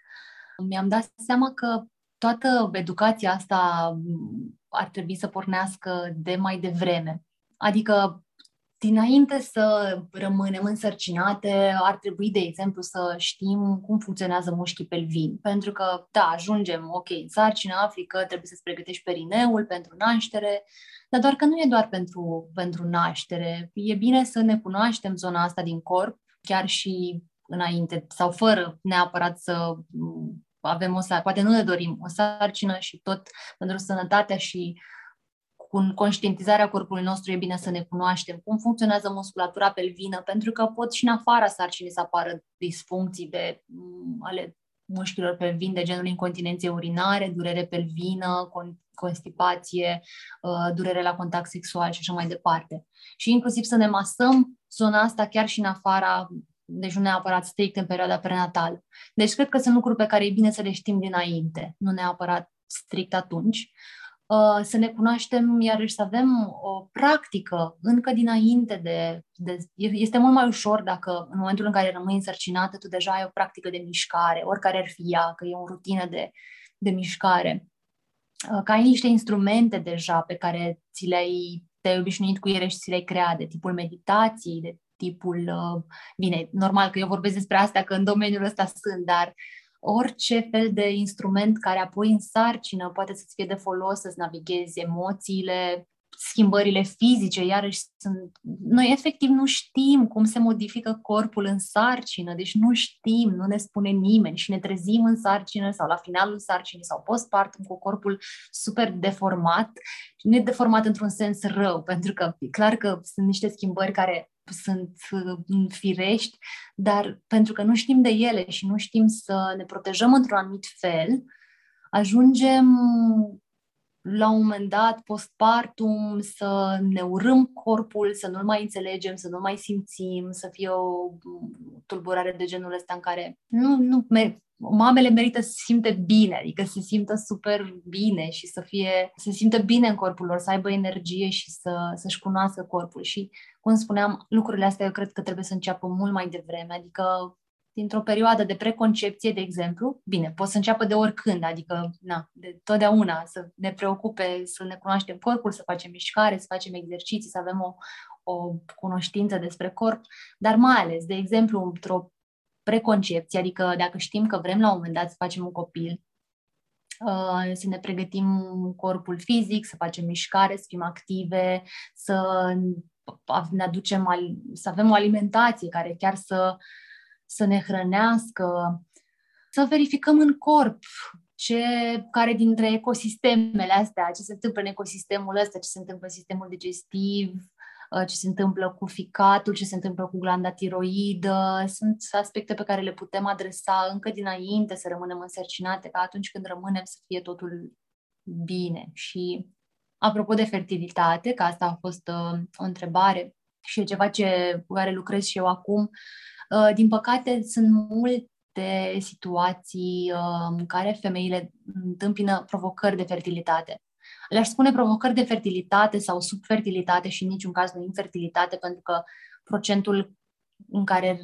Speaker 1: mi-am dat seama că toată educația asta ar trebui să pornească de mai devreme. Adică Dinainte să rămânem însărcinate, ar trebui, de exemplu, să știm cum funcționează mușchii pelvini. Pentru că, da, ajungem, ok, în sarcină, Africă, trebuie să-ți pregătești perineul pentru naștere, dar doar că nu e doar pentru, pentru naștere. E bine să ne cunoaștem zona asta din corp, chiar și înainte sau fără neapărat să avem o sarcină, poate nu ne dorim o sarcină și tot pentru sănătatea și cu conștientizarea corpului nostru e bine să ne cunoaștem cum funcționează musculatura pelvină, pentru că pot și în afara sarcinii să apară disfuncții de, mm, ale mușchilor pelvini de genul incontinențe urinare, durere pelvină, constipație, uh, durere la contact sexual și așa mai departe. Și inclusiv să ne masăm zona asta chiar și în afara, deci nu neapărat strict în perioada prenatală. Deci cred că sunt lucruri pe care e bine să le știm dinainte, nu neapărat strict atunci. Uh, să ne cunoaștem, iarăși să avem o practică încă dinainte de, de... Este mult mai ușor dacă în momentul în care rămâi însărcinată, tu deja ai o practică de mișcare, oricare ar fi ea, că e o rutină de, de mișcare. Uh, că ai niște instrumente deja pe care ți le-ai, te-ai obișnuit cu ele și ți le-ai creat, de tipul meditației, de tipul... Uh, bine, normal că eu vorbesc despre astea, că în domeniul ăsta sunt, dar orice fel de instrument care apoi în sarcină poate să-ți fie de folos, să-ți navighezi emoțiile, schimbările fizice, iarăși sunt... Noi efectiv nu știm cum se modifică corpul în sarcină, deci nu știm, nu ne spune nimeni și ne trezim în sarcină sau la finalul sarcinii sau postpartum cu corpul super deformat. Nu e deformat într-un sens rău, pentru că e clar că sunt niște schimbări care sunt uh, firești, dar pentru că nu știm de ele și nu știm să ne protejăm într-un anumit fel, ajungem la un moment dat, postpartum, să ne urâm corpul, să nu-l mai înțelegem, să nu-l mai simțim, să fie o tulburare de genul ăsta în care nu, nu mamele merită să se simte bine, adică să se simtă super bine și să fie, să se simtă bine în corpul lor, să aibă energie și să, să-și cunoască corpul. Și, cum spuneam, lucrurile astea eu cred că trebuie să înceapă mult mai devreme, adică dintr-o perioadă de preconcepție, de exemplu, bine, pot să înceapă de oricând, adică, na, de totdeauna, să ne preocupe, să ne cunoaștem corpul, să facem mișcare, să facem exerciții, să avem o, o cunoștință despre corp, dar mai ales, de exemplu, într-o preconcepție, adică dacă știm că vrem la un moment dat să facem un copil, uh, să ne pregătim corpul fizic, să facem mișcare, să fim active, să ne aducem, să avem o alimentație care chiar să, să ne hrănească, să verificăm în corp ce, care dintre ecosistemele astea, ce se întâmplă în ecosistemul ăsta, ce se întâmplă în sistemul digestiv, Uh, ce se întâmplă cu ficatul, ce se întâmplă cu glanda tiroidă. Sunt aspecte pe care le putem adresa încă dinainte să rămânem însărcinate, ca atunci când rămânem să fie totul bine. Și apropo de fertilitate, că asta a fost uh, o întrebare și e ceva ce, cu care lucrez și eu acum, uh, din păcate sunt multe situații uh, în care femeile întâmpină provocări de fertilitate le-aș spune provocări de fertilitate sau subfertilitate și în niciun caz nu infertilitate, pentru că procentul în care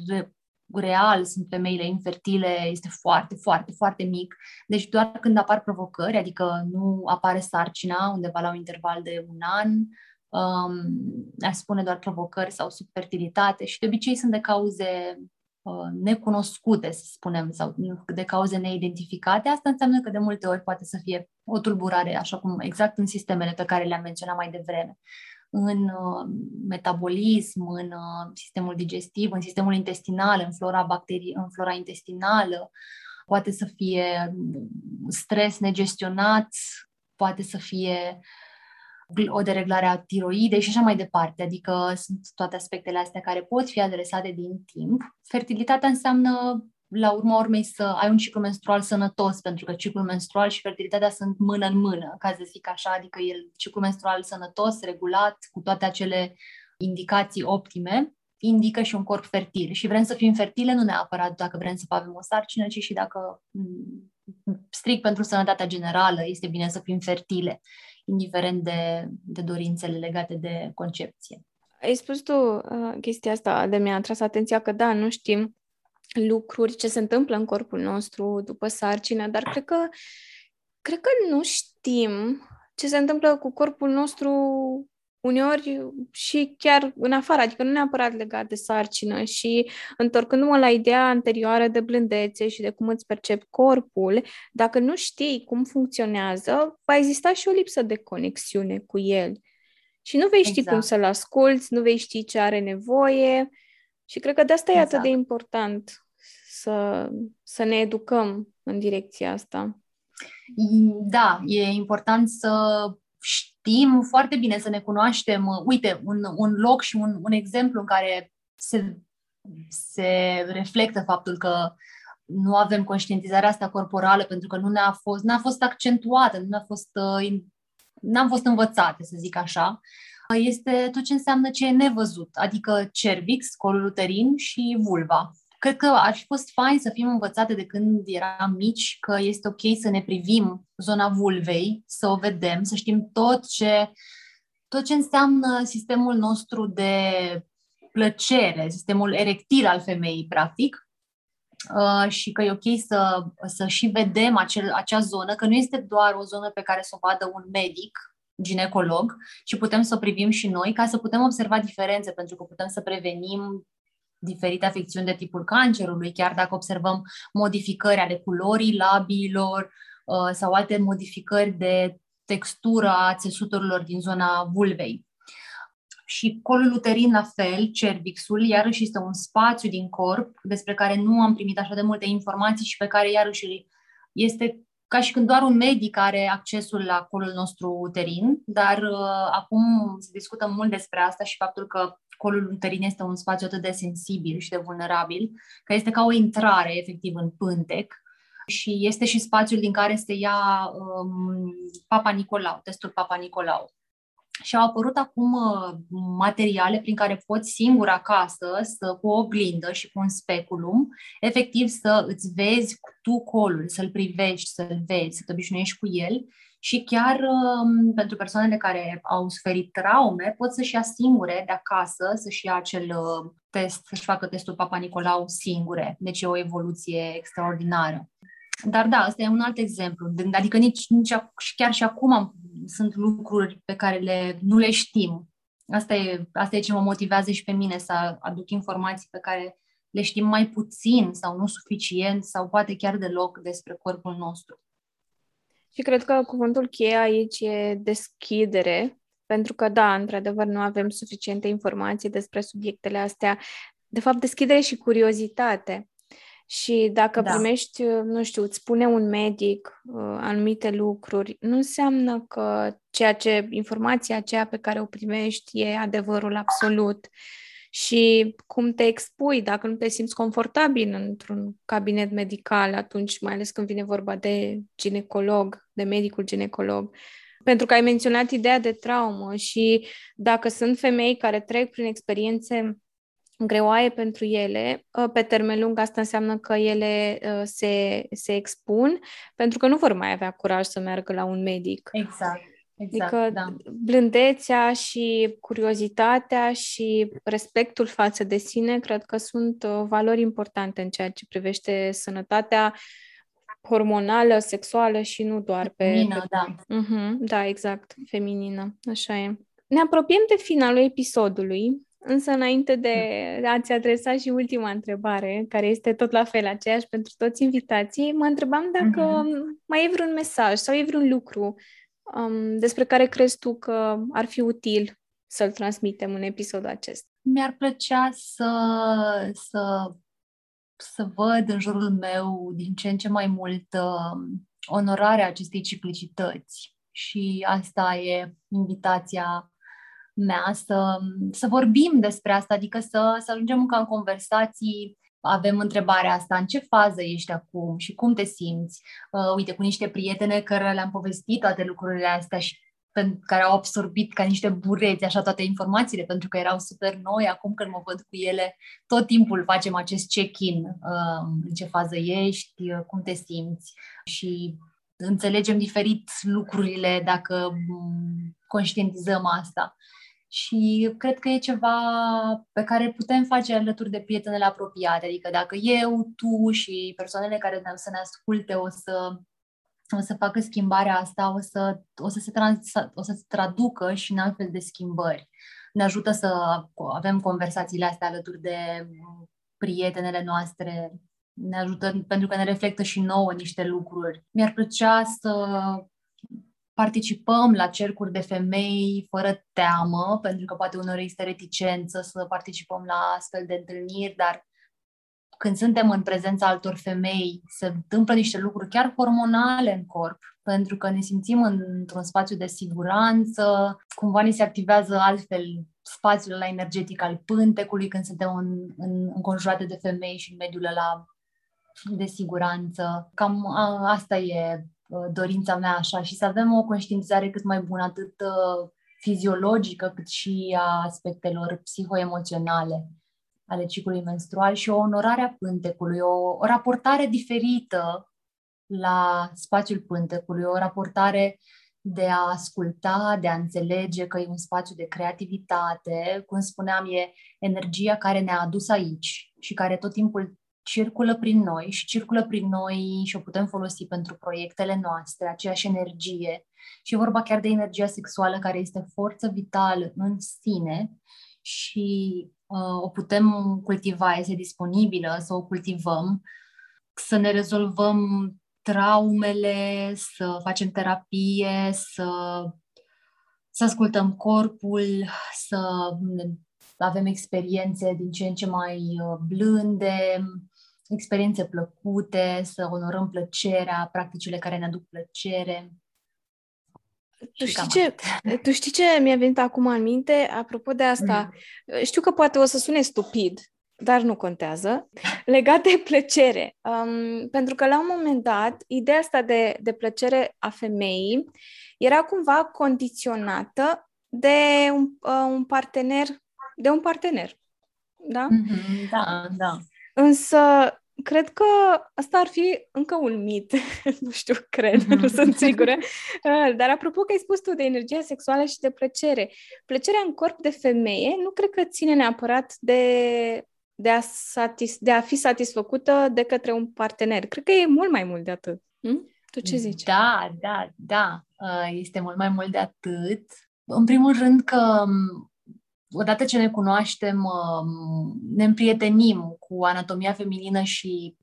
Speaker 1: real sunt femeile infertile este foarte, foarte, foarte mic. Deci doar când apar provocări, adică nu apare sarcina undeva la un interval de un an, um, aș spune doar provocări sau subfertilitate și de obicei sunt de cauze Uh, necunoscute, să spunem, sau de cauze neidentificate, asta înseamnă că de multe ori poate să fie o tulburare, așa cum exact în sistemele pe care le-am menționat mai devreme, în uh, metabolism, în uh, sistemul digestiv, în sistemul intestinal, în flora bacterii, în flora intestinală, poate să fie stres negestionat, poate să fie o dereglare a tiroidei și așa mai departe. Adică sunt toate aspectele astea care pot fi adresate din timp. Fertilitatea înseamnă la urma urmei să ai un ciclu menstrual sănătos, pentru că ciclul menstrual și fertilitatea sunt mână în mână, ca să zic așa, adică el ciclul menstrual sănătos, regulat, cu toate acele indicații optime, indică și un corp fertil. Și vrem să fim fertile nu neapărat dacă vrem să avem o sarcină, ci și dacă strict pentru sănătatea generală este bine să fim fertile indiferent de, de dorințele legate de concepție.
Speaker 2: ai spus tu uh, chestia asta de mi-a atras atenția că da, nu știm lucruri, ce se întâmplă în corpul nostru după sarcină, dar cred că, cred că nu știm ce se întâmplă cu corpul nostru uneori și chiar în afară, adică nu neapărat legat de sarcină și întorcându-mă la ideea anterioară de blândețe și de cum îți percepi corpul, dacă nu știi cum funcționează, va exista și o lipsă de conexiune cu el. Și nu vei ști exact. cum să-l asculți, nu vei ști ce are nevoie și cred că de asta exact. e atât de exact. important să, să ne educăm în direcția asta.
Speaker 1: Da, e important să știm foarte bine, să ne cunoaștem. Uite, un, un loc și un, un exemplu în care se, se reflectă faptul că nu avem conștientizarea asta corporală pentru că nu ne-a fost, n-a fost accentuată, nu ne-a fost, uh, n-am fost învățate, să zic așa, este tot ce înseamnă ce e nevăzut, adică cervix, colul uterin și vulva. Cred că ar fi fost fain să fim învățate de când eram mici că este ok să ne privim zona vulvei, să o vedem, să știm tot ce, tot ce înseamnă sistemul nostru de plăcere, sistemul erectil al femeii, practic, uh, și că e ok să, să și vedem acel, acea zonă, că nu este doar o zonă pe care să o vadă un medic, ginecolog, ci putem să o privim și noi ca să putem observa diferențe, pentru că putem să prevenim diferite afecțiuni de tipul cancerului, chiar dacă observăm modificări ale culorii labiilor uh, sau alte modificări de textură a țesuturilor din zona vulvei. Și colul uterin la fel, cervixul, iarăși este un spațiu din corp despre care nu am primit așa de multe informații și pe care iarăși este ca și când doar un medic are accesul la colul nostru uterin, dar uh, acum se discută mult despre asta și faptul că colul uterin este un spațiu atât de sensibil și de vulnerabil, că este ca o intrare efectiv în pântec și este și spațiul din care se ia um, Papa Nicolau, testul Papa Nicolau. Și au apărut acum uh, materiale prin care poți singur acasă, să, cu o oglindă și cu un speculum, efectiv să îți vezi tu colul, să-l privești, să-l vezi, să te obișnuiești cu el și chiar um, pentru persoanele care au suferit traume, pot să-și ia singure de acasă, să-și ia acel uh, test, să-și facă testul Papa Nicolau singure. Deci e o evoluție extraordinară. Dar da, ăsta e un alt exemplu. Adică nici, nici chiar și acum am, sunt lucruri pe care le, nu le știm. Asta e, asta e ce mă motivează și pe mine să aduc informații pe care le știm mai puțin sau nu suficient sau poate chiar deloc despre corpul nostru.
Speaker 2: Și cred că cuvântul cheie aici e deschidere, pentru că, da, într-adevăr, nu avem suficiente informații despre subiectele astea. De fapt, deschidere și curiozitate. Și dacă da. primești, nu știu, îți spune un medic uh, anumite lucruri, nu înseamnă că ceea ce, informația aceea pe care o primești e adevărul absolut. Și cum te expui, dacă nu te simți confortabil într-un cabinet medical, atunci, mai ales când vine vorba de ginecolog, de medicul ginecolog, pentru că ai menționat ideea de traumă și dacă sunt femei care trec prin experiențe greoaie pentru ele, ă, pe termen lung asta înseamnă că ele ă, se, se expun pentru că nu vor mai avea curaj să meargă la un medic.
Speaker 1: Exact. Exact, adică da.
Speaker 2: blândețea și curiozitatea și respectul față de sine cred că sunt uh, valori importante în ceea ce privește sănătatea hormonală, sexuală și nu doar pe...
Speaker 1: Feminină, pe... da.
Speaker 2: Uh-huh, da, exact, feminină, așa e. Ne apropiem de finalul episodului, însă înainte de a-ți adresa și ultima întrebare, care este tot la fel aceeași pentru toți invitații, mă întrebam dacă uh-huh. mai e vreun mesaj sau e vreun lucru um, despre care crezi tu că ar fi util să-l transmitem în episodul acesta?
Speaker 1: Mi-ar plăcea să, să, să văd în jurul meu din ce în ce mai mult uh, onorarea acestei ciclicități. Și asta e invitația mea, să, să vorbim despre asta, adică să, să ajungem ca în conversații avem întrebarea asta, în ce fază ești acum și cum te simți? Uh, uite, cu niște prietene care le-am povestit toate lucrurile astea și care au absorbit ca niște bureți așa toate informațiile, pentru că erau super noi. Acum când mă văd cu ele, tot timpul facem acest check-in. Uh, în ce fază ești, uh, cum te simți și înțelegem diferit lucrurile dacă mm, conștientizăm asta. Și cred că e ceva pe care putem face alături de prietenele apropiate. Adică dacă eu, tu și persoanele care ne să ne asculte o să, o să facă schimbarea asta, o să, o, să se trans, o să se traducă și în altfel de schimbări. Ne ajută să avem conversațiile astea alături de prietenele noastre, ne ajută pentru că ne reflectă și nouă niște lucruri. Mi-ar plăcea să participăm la cercuri de femei fără teamă, pentru că poate uneori este reticență să participăm la astfel de întâlniri, dar când suntem în prezența altor femei, se întâmplă niște lucruri chiar hormonale în corp, pentru că ne simțim într-un spațiu de siguranță, cumva ni se activează altfel spațiul la energetic al pântecului când suntem în, în, înconjurate de femei și în mediul ăla de siguranță. Cam a, asta e Uh, dorința mea așa și să avem o conștientizare cât mai bună, atât uh, fiziologică, cât și a aspectelor psihoemoționale ale ciclului menstrual și o onorare a pântecului, o, o raportare diferită la spațiul pântecului, o raportare de a asculta, de a înțelege că e un spațiu de creativitate, cum spuneam, e energia care ne-a adus aici și care tot timpul circulă prin noi și circulă prin noi și o putem folosi pentru proiectele noastre, aceeași energie. Și e vorba chiar de energia sexuală care este forță vitală în sine și uh, o putem cultiva, este disponibilă să o cultivăm, să ne rezolvăm traumele, să facem terapie, să, să ascultăm corpul, să avem experiențe din ce în ce mai uh, blânde, experiențe plăcute, să onorăm plăcerea, practicile care ne aduc plăcere.
Speaker 2: Tu știi, ce, tu știi ce mi-a venit acum în minte? Apropo de asta, mm. știu că poate o să sune stupid, dar nu contează, legat de plăcere. Um, pentru că la un moment dat, ideea asta de, de plăcere a femeii era cumva condiționată de un, uh, un partener, de un partener. Da?
Speaker 1: Mm-hmm, da, da.
Speaker 2: Însă, cred că asta ar fi încă un mit. nu știu, cred, mm-hmm. nu sunt sigură. Uh, dar apropo că ai spus tu de energia sexuală și de plăcere. Plăcerea în corp de femeie nu cred că ține neapărat de, de, a, satis, de a fi satisfăcută de către un partener. Cred că e mult mai mult de atât. Hm? Tu ce zici?
Speaker 1: Da, da, da. Uh, este mult mai mult de atât. În primul rând că odată ce ne cunoaștem, um, ne împrietenim cu anatomia feminină și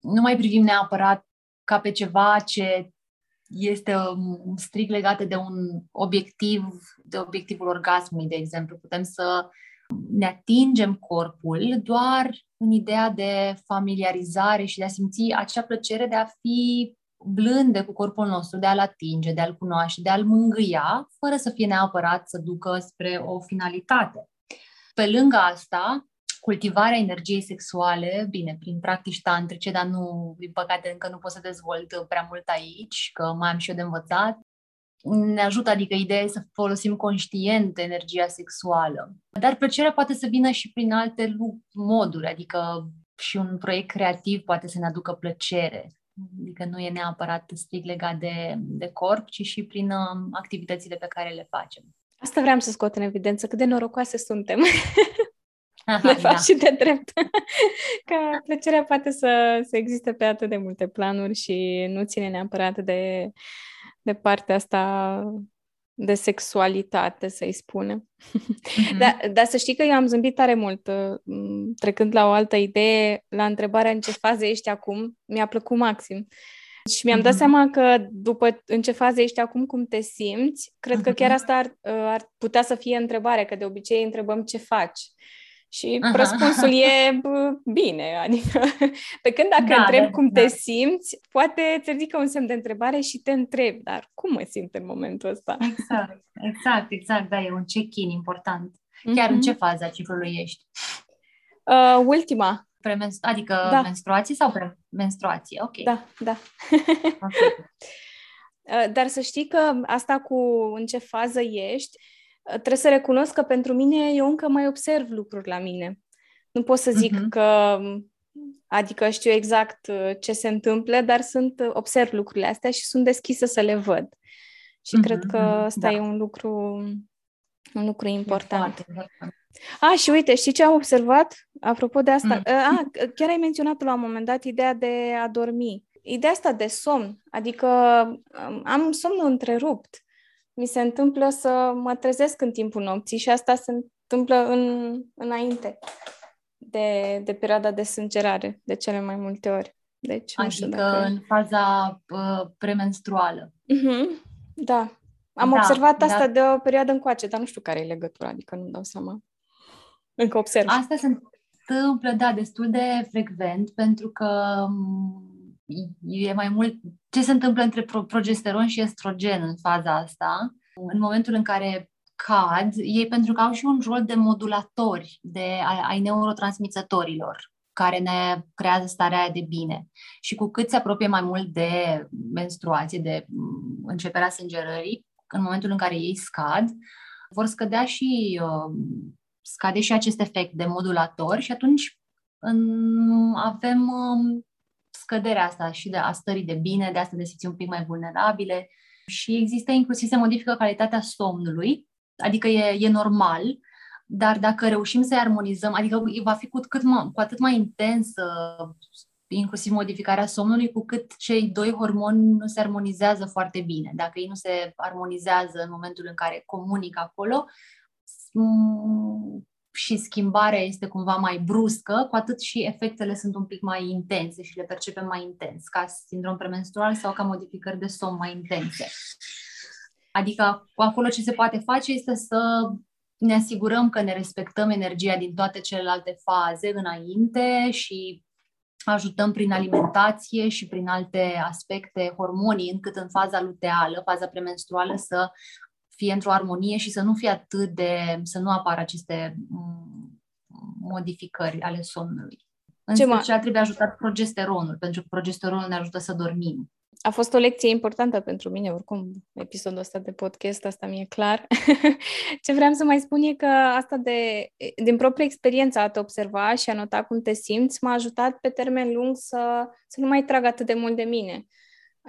Speaker 1: nu mai privim neapărat ca pe ceva ce este um, strict legată de un obiectiv, de obiectivul orgasmului, de exemplu. Putem să ne atingem corpul doar în ideea de familiarizare și de a simți acea plăcere de a fi blânde cu corpul nostru, de a-l atinge, de a-l cunoaște, de a-l mângâia, fără să fie neapărat să ducă spre o finalitate. Pe lângă asta, cultivarea energiei sexuale, bine, prin practici tantrice, dar nu, din păcate, încă nu pot să dezvolt prea mult aici, că mai am și eu de învățat, ne ajută, adică ideea e să folosim conștient energia sexuală. Dar plăcerea poate să vină și prin alte moduri, adică și un proiect creativ poate să ne aducă plăcere. Adică nu e neapărat strict legat de, de corp, ci și prin uh, activitățile pe care le facem.
Speaker 2: Asta vreau să scot în evidență, cât de norocoase suntem. Aha, de fapt da. și de drept. că plăcerea poate să, să existe pe atât de multe planuri și nu ține neapărat de, de partea asta de sexualitate, să-i spunem. Mm-hmm. Dar, dar să știi că eu am zâmbit tare mult uh, trecând la o altă idee, la întrebarea în ce fază ești acum, mi-a plăcut maxim. Și mi-am dat uh-huh. seama că după în ce fază ești acum, cum te simți, cred uh-huh. că chiar asta ar, ar putea să fie întrebare, că de obicei întrebăm ce faci. Și uh-huh. răspunsul e bine, adică pe când dacă da, întreb da, cum da. te simți, poate te ridică un semn de întrebare și te întreb, dar cum mă simt în momentul ăsta?
Speaker 1: Exact, exact, exact, da, e un check-in important. Chiar uh-huh. în ce fază a ciclului ești?
Speaker 2: Uh, ultima,
Speaker 1: Premenstru- adică da. menstruație sau premenstruație? Ok.
Speaker 2: Da, da. okay. Uh, dar să știi că asta cu în ce fază ești, uh, trebuie să recunosc că pentru mine eu încă mai observ lucruri la mine. Nu pot să zic uh-huh. că adică știu exact uh, ce se întâmplă, dar sunt observ lucrurile astea și sunt deschisă să le văd. Și uh-huh. cred că asta da. e un lucru Un lucru important. A, și uite, știi ce am observat? Apropo de asta, mm. a, chiar ai menționat la un moment dat ideea de a dormi. Ideea asta de somn, adică um, am somnul întrerupt. Mi se întâmplă să mă trezesc în timpul nopții și asta se întâmplă în, înainte de, de perioada de sângerare, de cele mai multe ori. Deci,
Speaker 1: adică nu știu adică dacă... în faza uh, premenstruală.
Speaker 2: Mm-hmm. Da. Am da, observat asta da. de o perioadă încoace, dar nu știu care e legătura, adică nu-mi dau seama. Încă observ.
Speaker 1: Asta se întâmplă, da, destul de frecvent, pentru că mm, e mai mult ce se întâmplă între progesteron și estrogen în faza asta. În momentul în care cad, ei pentru că au și un rol de modulatori de, ai neurotransmițătorilor care ne creează starea aia de bine. Și cu cât se apropie mai mult de menstruație, de mm, începerea sângerării, în momentul în care ei scad, vor scădea și uh, scade și acest efect de modulator și atunci în, avem uh, scăderea asta și de a stării de bine, de asta de simți un pic mai vulnerabile și există inclusiv se modifică calitatea somnului, adică e, e normal, dar dacă reușim să-i armonizăm, adică va fi cu, cât mai, cu atât mai intensă inclusiv modificarea somnului, cu cât cei doi hormoni nu se armonizează foarte bine. Dacă ei nu se armonizează în momentul în care comunică acolo și schimbarea este cumva mai bruscă, cu atât și efectele sunt un pic mai intense și le percepem mai intens, ca sindrom premenstrual sau ca modificări de somn mai intense. Adică acolo ce se poate face este să ne asigurăm că ne respectăm energia din toate celelalte faze înainte și ajutăm prin alimentație și prin alte aspecte hormonii, încât în faza luteală, faza premenstruală, să fie într-o armonie și să nu fie atât de, să nu apară aceste mm, modificări ale somnului. În Ce special trebuie ajutat progesteronul, pentru că progesteronul ne ajută să dormim
Speaker 2: a fost o lecție importantă pentru mine, oricum, episodul ăsta de podcast, asta mi-e clar. Ce vreau să mai spun e că asta de, din proprie experiență a te observa și a nota cum te simți m-a ajutat pe termen lung să, să nu mai trag atât de mult de mine.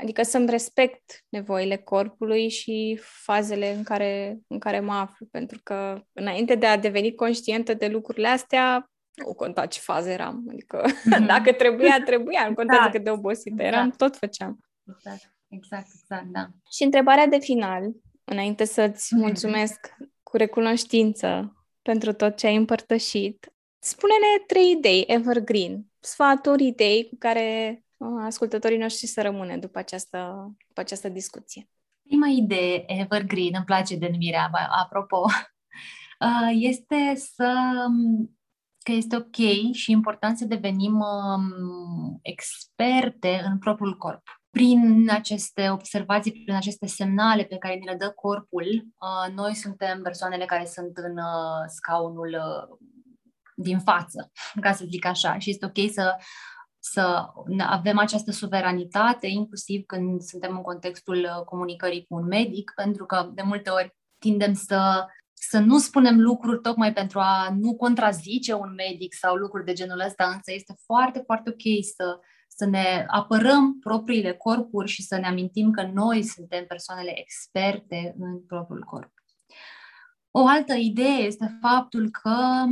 Speaker 2: Adică să-mi respect nevoile corpului și fazele în care, în care mă aflu. Pentru că înainte de a deveni conștientă de lucrurile astea, nu conta ce fază eram. Adică mm-hmm. dacă trebuia, trebuia. Nu contează da. cât de obosită eram, da. tot făceam.
Speaker 1: Exact, exact, exact, da.
Speaker 2: Și întrebarea de final, înainte să-ți mm-hmm. mulțumesc cu recunoștință pentru tot ce ai împărtășit, spune-ne trei idei evergreen, sfaturi, idei cu care uh, ascultătorii noștri să rămână după această, după această discuție.
Speaker 1: Prima idee evergreen, îmi place denumirea, apropo, uh, este să că este ok și important să devenim um, experte în propriul corp prin aceste observații, prin aceste semnale pe care ne le dă corpul, uh, noi suntem persoanele care sunt în uh, scaunul uh, din față, ca să zic așa. Și este ok să, să avem această suveranitate, inclusiv când suntem în contextul comunicării cu un medic, pentru că de multe ori tindem să să nu spunem lucruri tocmai pentru a nu contrazice un medic sau lucruri de genul ăsta, însă este foarte, foarte ok să să ne apărăm propriile corpuri și să ne amintim că noi suntem persoanele experte în propriul corp. O altă idee este faptul că,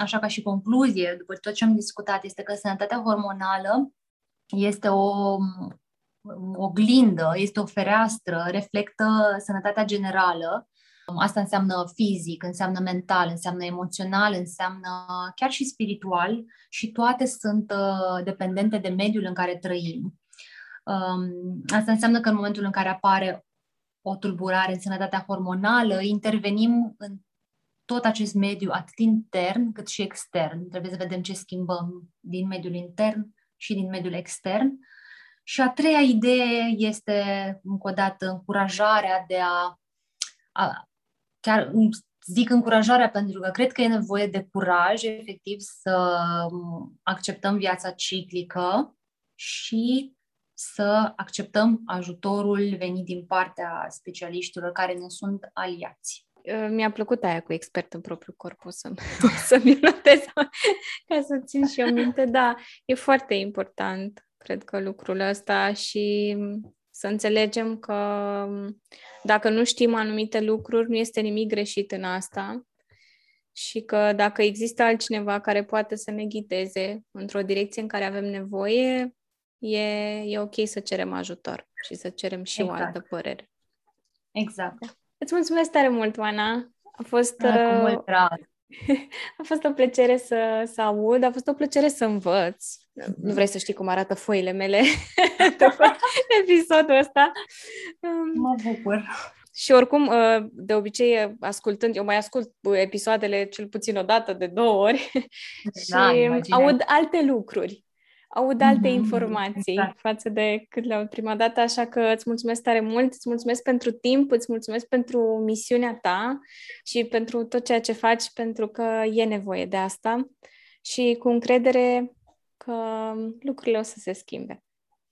Speaker 1: așa ca și concluzie, după tot ce am discutat, este că sănătatea hormonală este o oglindă, este o fereastră, reflectă sănătatea generală Asta înseamnă fizic, înseamnă mental, înseamnă emoțional, înseamnă chiar și spiritual și toate sunt uh, dependente de mediul în care trăim. Um, asta înseamnă că în momentul în care apare o tulburare în sănătatea hormonală, intervenim în tot acest mediu, atât intern cât și extern. Trebuie să vedem ce schimbăm din mediul intern și din mediul extern. Și a treia idee este, încă o dată, încurajarea de a, a chiar zic încurajarea pentru că cred că e nevoie de curaj, efectiv, să acceptăm viața ciclică și să acceptăm ajutorul venit din partea specialiștilor care ne sunt aliați.
Speaker 2: Mi-a plăcut aia cu expert în propriul corp, o să, să-mi notez ca să țin și o minte. Da, e foarte important, cred că lucrul ăsta și Să înțelegem că um, dacă nu știm anumite lucruri, nu este nimic greșit în asta și că dacă există altcineva care poate să ne ghideze într-o direcție în care avem nevoie, e, e ok să cerem ajutor și să cerem și exact. o altă părere.
Speaker 1: Exact.
Speaker 2: Îți mulțumesc tare mult, Oana. A fost...
Speaker 1: Da, cu uh, mult drag.
Speaker 2: A fost o plăcere să, să aud, a fost o plăcere să învăț. Mm-hmm. Nu vrei să știi cum arată foile mele după episodul ăsta.
Speaker 1: Mă bucur.
Speaker 2: Și oricum, uh, de obicei, ascultând, eu mai ascult episoadele cel puțin o dată, de două ori da, și imagine. aud alte lucruri aud alte mm-hmm, informații exact. față de cât le-au prima dată, așa că îți mulțumesc tare mult, îți mulțumesc pentru timp, îți mulțumesc pentru misiunea ta și pentru tot ceea ce faci, pentru că e nevoie de asta și cu încredere că lucrurile o să se schimbe.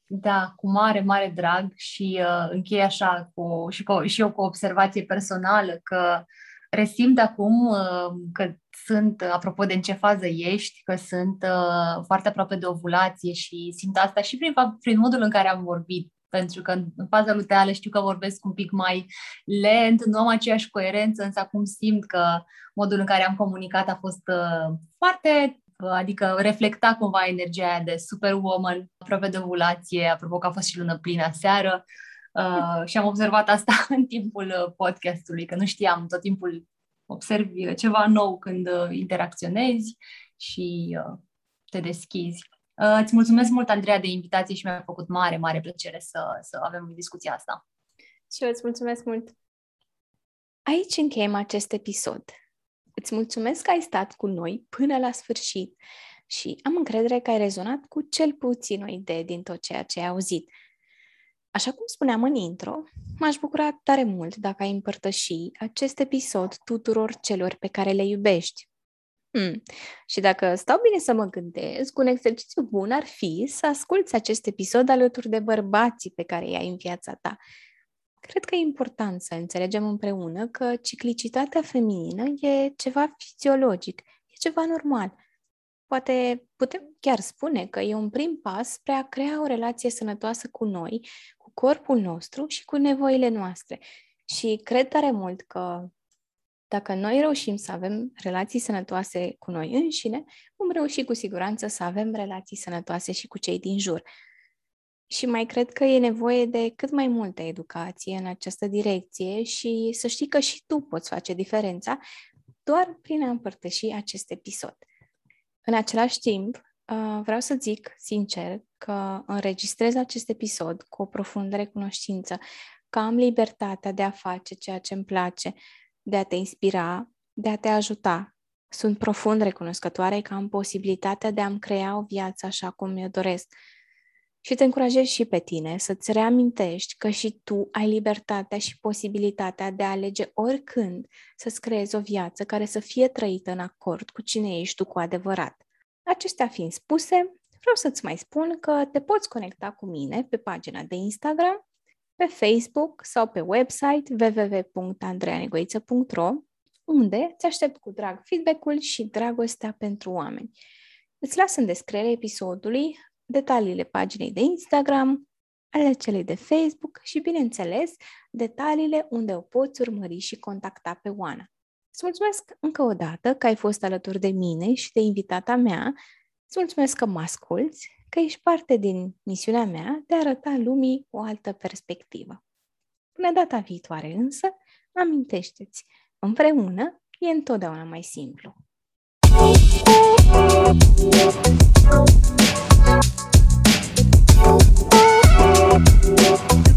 Speaker 1: Da, cu mare, mare drag și uh, închei așa cu, și, cu, și eu cu o observație personală că resimt acum uh, că sunt, apropo de în ce fază ești, că sunt uh, foarte aproape de ovulație și simt asta și prin, prin modul în care am vorbit. Pentru că în faza luteală știu că vorbesc un pic mai lent, nu am aceeași coerență, însă acum simt că modul în care am comunicat a fost uh, foarte adică reflecta cumva energia aia de superwoman, aproape de ovulație, apropo că a fost și lună plină seară, Uh, și am observat asta în timpul uh, podcastului, că nu știam, tot timpul observi uh, ceva nou când uh, interacționezi și uh, te deschizi. Uh, îți mulțumesc mult, Andreea, de invitație și mi-a făcut mare, mare plăcere să, să avem discuția asta.
Speaker 2: Și eu îți mulțumesc mult! Aici încheiem acest episod. Îți mulțumesc că ai stat cu noi până la sfârșit și am încredere că ai rezonat cu cel puțin o idee din tot ceea ce ai auzit – Așa cum spuneam în intro, m-aș bucura tare mult dacă ai împărtăși acest episod tuturor celor pe care le iubești. Hmm. Și dacă stau bine să mă gândesc, un exercițiu bun ar fi să asculți acest episod alături de bărbații pe care i-ai în viața ta. Cred că e important să înțelegem împreună că ciclicitatea feminină e ceva fiziologic, e ceva normal – Poate putem chiar spune că e un prim pas spre a crea o relație sănătoasă cu noi, cu corpul nostru și cu nevoile noastre. Și cred tare mult că dacă noi reușim să avem relații sănătoase cu noi înșine, vom reuși cu siguranță să avem relații sănătoase și cu cei din jur. Și mai cred că e nevoie de cât mai multă educație în această direcție și să știi că și tu poți face diferența doar prin a împărtăși acest episod. În același timp, uh, vreau să zic sincer că înregistrez acest episod cu o profundă recunoștință, că am libertatea de a face ceea ce îmi place, de a te inspira, de a te ajuta. Sunt profund recunoscătoare că am posibilitatea de a-mi crea o viață așa cum mi-o doresc. Și te încurajez și pe tine să-ți reamintești că și tu ai libertatea și posibilitatea de a alege oricând să-ți creezi o viață care să fie trăită în acord cu cine ești tu cu adevărat. Acestea fiind spuse, vreau să-ți mai spun că te poți conecta cu mine pe pagina de Instagram, pe Facebook sau pe website www.andreanegoiță.ro unde ți aștept cu drag feedback-ul și dragostea pentru oameni. Îți las în descriere episodului detaliile paginei de Instagram, ale celei de Facebook și, bineînțeles, detaliile unde o poți urmări și contacta pe Oana. Îți mulțumesc încă o dată că ai fost alături de mine și de invitata mea. Îți mulțumesc că mă asculți, că ești parte din misiunea mea de a arăta lumii o altă perspectivă. Până data viitoare însă, amintește-ți, împreună e întotdeauna mai simplu. Thank you. Thank you.